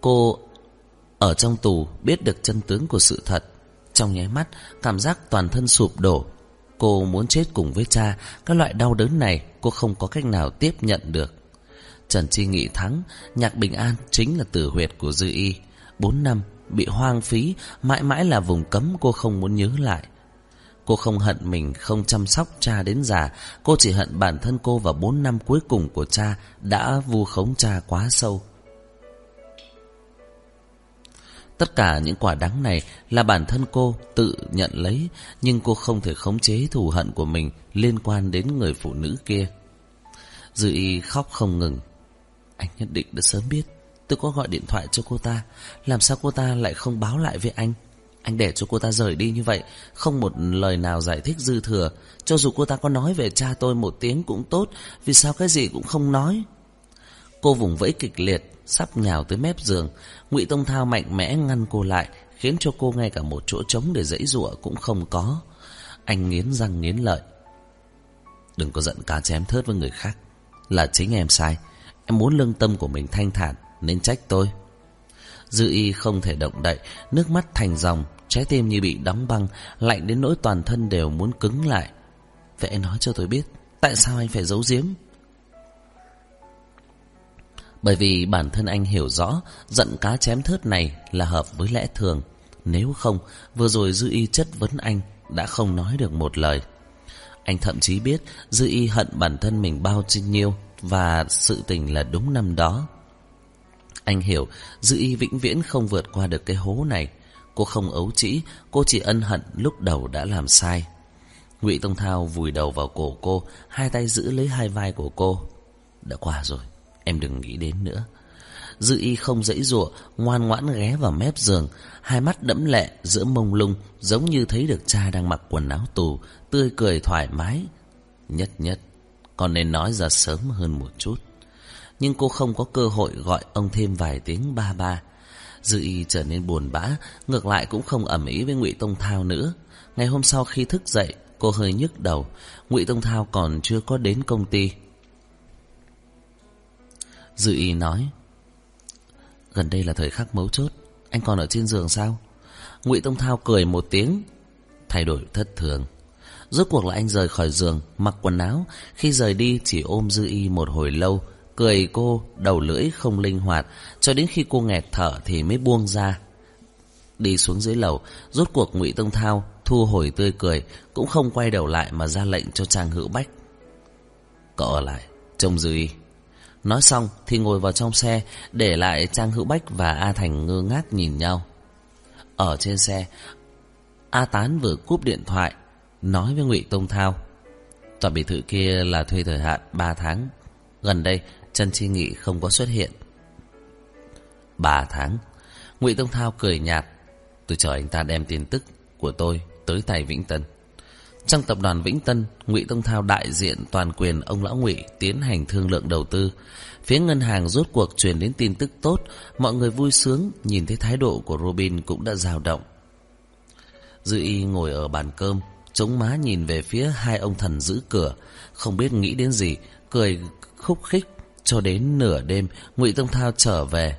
Cô ở trong tù biết được chân tướng của sự thật. Trong nháy mắt, cảm giác toàn thân sụp đổ. Cô muốn chết cùng với cha, các loại đau đớn này cô không có cách nào tiếp nhận được. Trần Chi Nghị thắng, Nhạc Bình An chính là tử huyệt của Dư Y. Bốn năm, bị hoang phí, mãi mãi là vùng cấm cô không muốn nhớ lại. Cô không hận mình không chăm sóc cha đến già, cô chỉ hận bản thân cô vào bốn năm cuối cùng của cha đã vu khống cha quá sâu. Tất cả những quả đắng này là bản thân cô tự nhận lấy, nhưng cô không thể khống chế thù hận của mình liên quan đến người phụ nữ kia. Dư y khóc không ngừng. Anh nhất định đã sớm biết, tôi có gọi điện thoại cho cô ta, làm sao cô ta lại không báo lại với anh? Anh để cho cô ta rời đi như vậy, không một lời nào giải thích dư thừa. Cho dù cô ta có nói về cha tôi một tiếng cũng tốt, vì sao cái gì cũng không nói? Cô vùng vẫy kịch liệt, sắp nhào tới mép giường. Ngụy Tông Thao mạnh mẽ ngăn cô lại, khiến cho cô ngay cả một chỗ trống để dãy rụa cũng không có. Anh nghiến răng nghiến lợi. Đừng có giận cá chém thớt với người khác. Là chính em sai. Em muốn lương tâm của mình thanh thản, nên trách tôi. Dư y không thể động đậy, nước mắt thành dòng, trái tim như bị đóng băng, lạnh đến nỗi toàn thân đều muốn cứng lại. Vậy nói cho tôi biết, tại sao anh phải giấu giếm? Bởi vì bản thân anh hiểu rõ giận cá chém thớt này là hợp với lẽ thường. Nếu không, vừa rồi Dư Y chất vấn anh đã không nói được một lời. Anh thậm chí biết Dư Y hận bản thân mình bao nhiêu và sự tình là đúng năm đó. Anh hiểu Dư Y vĩnh viễn không vượt qua được cái hố này. Cô không ấu trĩ, cô chỉ ân hận lúc đầu đã làm sai. Ngụy Tông Thao vùi đầu vào cổ cô, hai tay giữ lấy hai vai của cô. Đã qua rồi, em đừng nghĩ đến nữa. Dư y không dãy dụa, ngoan ngoãn ghé vào mép giường, hai mắt đẫm lệ giữa mông lung, giống như thấy được cha đang mặc quần áo tù, tươi cười thoải mái. Nhất nhất, còn nên nói ra sớm hơn một chút. Nhưng cô không có cơ hội gọi ông thêm vài tiếng ba ba. Dư y trở nên buồn bã, ngược lại cũng không ẩm ý với ngụy Tông Thao nữa. Ngày hôm sau khi thức dậy, cô hơi nhức đầu. Ngụy Tông Thao còn chưa có đến công ty. Dư y nói, gần đây là thời khắc mấu chốt, anh còn ở trên giường sao? Ngụy Tông Thao cười một tiếng, thay đổi thất thường. Rốt cuộc là anh rời khỏi giường, mặc quần áo, khi rời đi chỉ ôm Dư y một hồi lâu, cười cô đầu lưỡi không linh hoạt, cho đến khi cô nghẹt thở thì mới buông ra. Đi xuống dưới lầu, rốt cuộc Ngụy Tông Thao thu hồi tươi cười, cũng không quay đầu lại mà ra lệnh cho Trang Hữu Bách. Cậu ở lại, trông Dư y. Nói xong thì ngồi vào trong xe, để lại Trang Hữu Bách và A Thành ngơ ngác nhìn nhau. Ở trên xe, A Tán vừa cúp điện thoại, nói với Ngụy Tông Thao. Tòa biệt thự kia là thuê thời hạn ba tháng. Gần đây, Trần Chi Nghị không có xuất hiện. ba tháng. Ngụy Tông Thao cười nhạt. Tôi chờ anh ta đem tin tức của tôi tới tay Vĩnh Tân. Trong tập đoàn Vĩnh Tân, Ngụy Tông Thao đại diện toàn quyền ông lão Ngụy tiến hành thương lượng đầu tư. Phía ngân hàng rốt cuộc truyền đến tin tức tốt, mọi người vui sướng, nhìn thấy thái độ của Robin cũng đã dao động. Dư Y ngồi ở bàn cơm, chống má nhìn về phía hai ông thần giữ cửa, không biết nghĩ đến gì, cười khúc khích cho đến nửa đêm Ngụy Tông Thao trở về.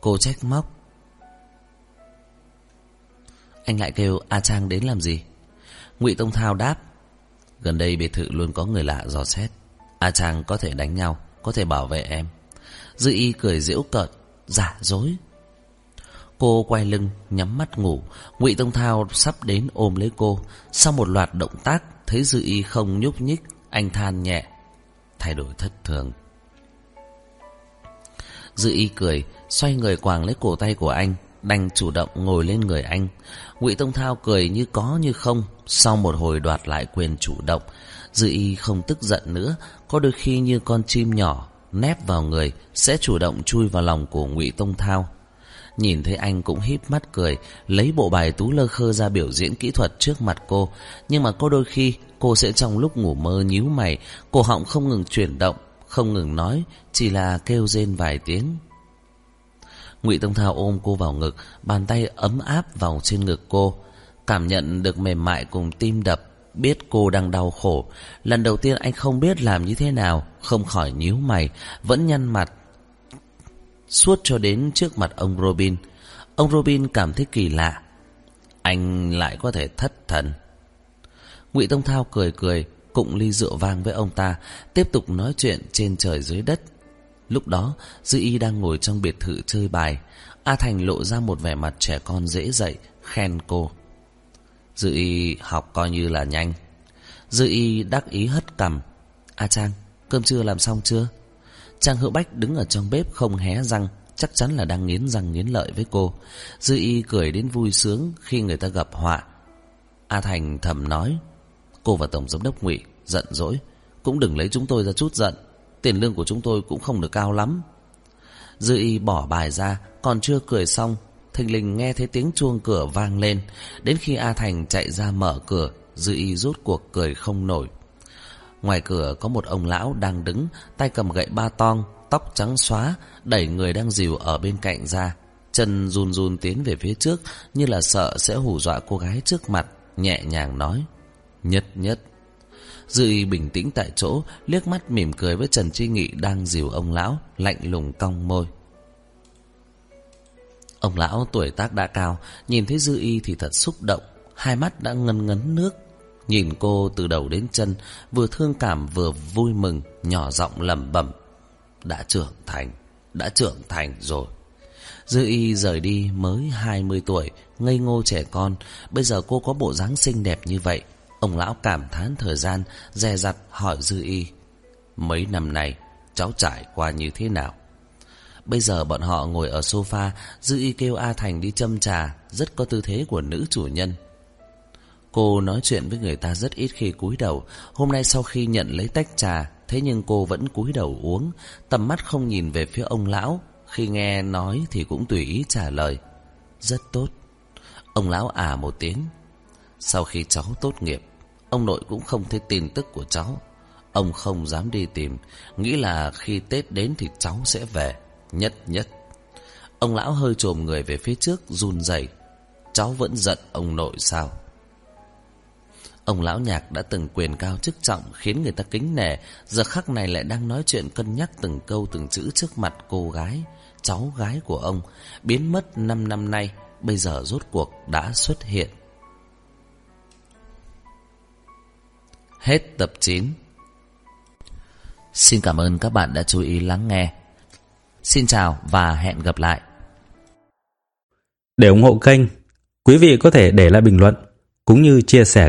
Cô trách móc. Anh lại kêu A Trang đến làm gì? Ngụy Tông Thao đáp Gần đây biệt thự luôn có người lạ dò xét A Trang có thể đánh nhau Có thể bảo vệ em Dư y cười giễu cợt Giả dối Cô quay lưng, nhắm mắt ngủ. Ngụy Tông Thao sắp đến ôm lấy cô. Sau một loạt động tác, Thấy Dư y không nhúc nhích, Anh than nhẹ. Thay đổi thất thường. Dư y cười, Xoay người quàng lấy cổ tay của anh, Đành chủ động ngồi lên người anh. Ngụy Tông Thao cười như có như không, Sau một hồi đoạt lại quyền chủ động. Dư y không tức giận nữa, Có đôi khi như con chim nhỏ, Nép vào người, Sẽ chủ động chui vào lòng của Ngụy Tông Thao. Nhìn thấy anh cũng híp mắt cười Lấy bộ bài tú lơ khơ ra biểu diễn kỹ thuật trước mặt cô Nhưng mà có đôi khi Cô sẽ trong lúc ngủ mơ nhíu mày Cổ họng không ngừng chuyển động Không ngừng nói Chỉ là kêu rên vài tiếng Ngụy Tông Thao ôm cô vào ngực, bàn tay ấm áp vào trên ngực cô, cảm nhận được mềm mại cùng tim đập, biết cô đang đau khổ. Lần đầu tiên anh không biết làm như thế nào, không khỏi nhíu mày, vẫn nhăn mặt. Suốt cho đến trước mặt ông Robin, ông Robin cảm thấy kỳ lạ. Anh lại có thể thất thần. Ngụy Tông Thao cười cười, cụng ly rượu vang với ông ta, tiếp tục nói chuyện trên trời dưới đất. Lúc đó, Dư Y đang ngồi trong biệt thự chơi bài. A Thành lộ ra một vẻ mặt trẻ con dễ dậy, khen cô. Dư Y học coi như là nhanh. Dư Y đắc ý hất cằm. A Trang, cơm trưa làm xong chưa? Trang Hữu Bách đứng ở trong bếp không hé răng, chắc chắn là đang nghiến răng nghiến lợi với cô. Dư Y cười đến vui sướng khi người ta gặp họa. A Thành thầm nói, cô và Tổng Giám đốc ngụy giận dỗi, cũng đừng lấy chúng tôi ra chút giận. Tiền lương của chúng tôi cũng không được cao lắm Dư y bỏ bài ra Còn chưa cười xong Thình lình nghe thấy tiếng chuông cửa vang lên Đến khi A Thành chạy ra mở cửa Dư y rút cuộc cười không nổi Ngoài cửa có một ông lão đang đứng Tay cầm gậy ba tong Tóc trắng xóa Đẩy người đang dìu ở bên cạnh ra Chân run run tiến về phía trước Như là sợ sẽ hù dọa cô gái trước mặt Nhẹ nhàng nói Nhất nhất Dư y bình tĩnh tại chỗ, liếc mắt mỉm cười với Trần Chi Nghị đang dìu ông lão, lạnh lùng cong môi. Ông lão tuổi tác đã cao, nhìn thấy Dư y thì thật xúc động, hai mắt đã ngân ngấn nước. Nhìn cô từ đầu đến chân, vừa thương cảm vừa vui mừng, nhỏ giọng lẩm bẩm. Đã trưởng thành, đã trưởng thành rồi. Dư y rời đi mới 20 tuổi, ngây ngô trẻ con, bây giờ cô có bộ dáng xinh đẹp như vậy. Ông lão cảm thán thời gian, dè dặt hỏi Dư y. Mấy năm nay, cháu trải qua như thế nào? Bây giờ bọn họ ngồi ở sofa, Dư y kêu A Thành đi châm trà, rất có tư thế của nữ chủ nhân. Cô nói chuyện với người ta rất ít khi cúi đầu. Hôm nay sau khi nhận lấy tách trà, thế nhưng cô vẫn cúi đầu uống, tầm mắt không nhìn về phía ông lão. Khi nghe nói thì cũng tùy ý trả lời. Rất tốt. Ông lão à một tiếng. Sau khi cháu tốt nghiệp, ông nội cũng không thấy tin tức của cháu. Ông không dám đi tìm, nghĩ là khi Tết đến thì cháu sẽ về. Nhất nhất. Ông lão hơi trồm người về phía trước, run rẩy. Cháu vẫn giận ông nội sao? Ông lão nhạc đã từng quyền cao chức trọng khiến người ta kính nể, giờ khắc này lại đang nói chuyện cân nhắc từng câu từng chữ trước mặt cô gái, cháu gái của ông, biến mất 5 năm nay, bây giờ rốt cuộc đã xuất hiện. Hết tập 9 Xin cảm ơn các bạn đã chú ý lắng nghe. Xin chào và hẹn gặp lại. Để ủng hộ kênh, quý vị có thể để lại bình luận cũng như chia sẻ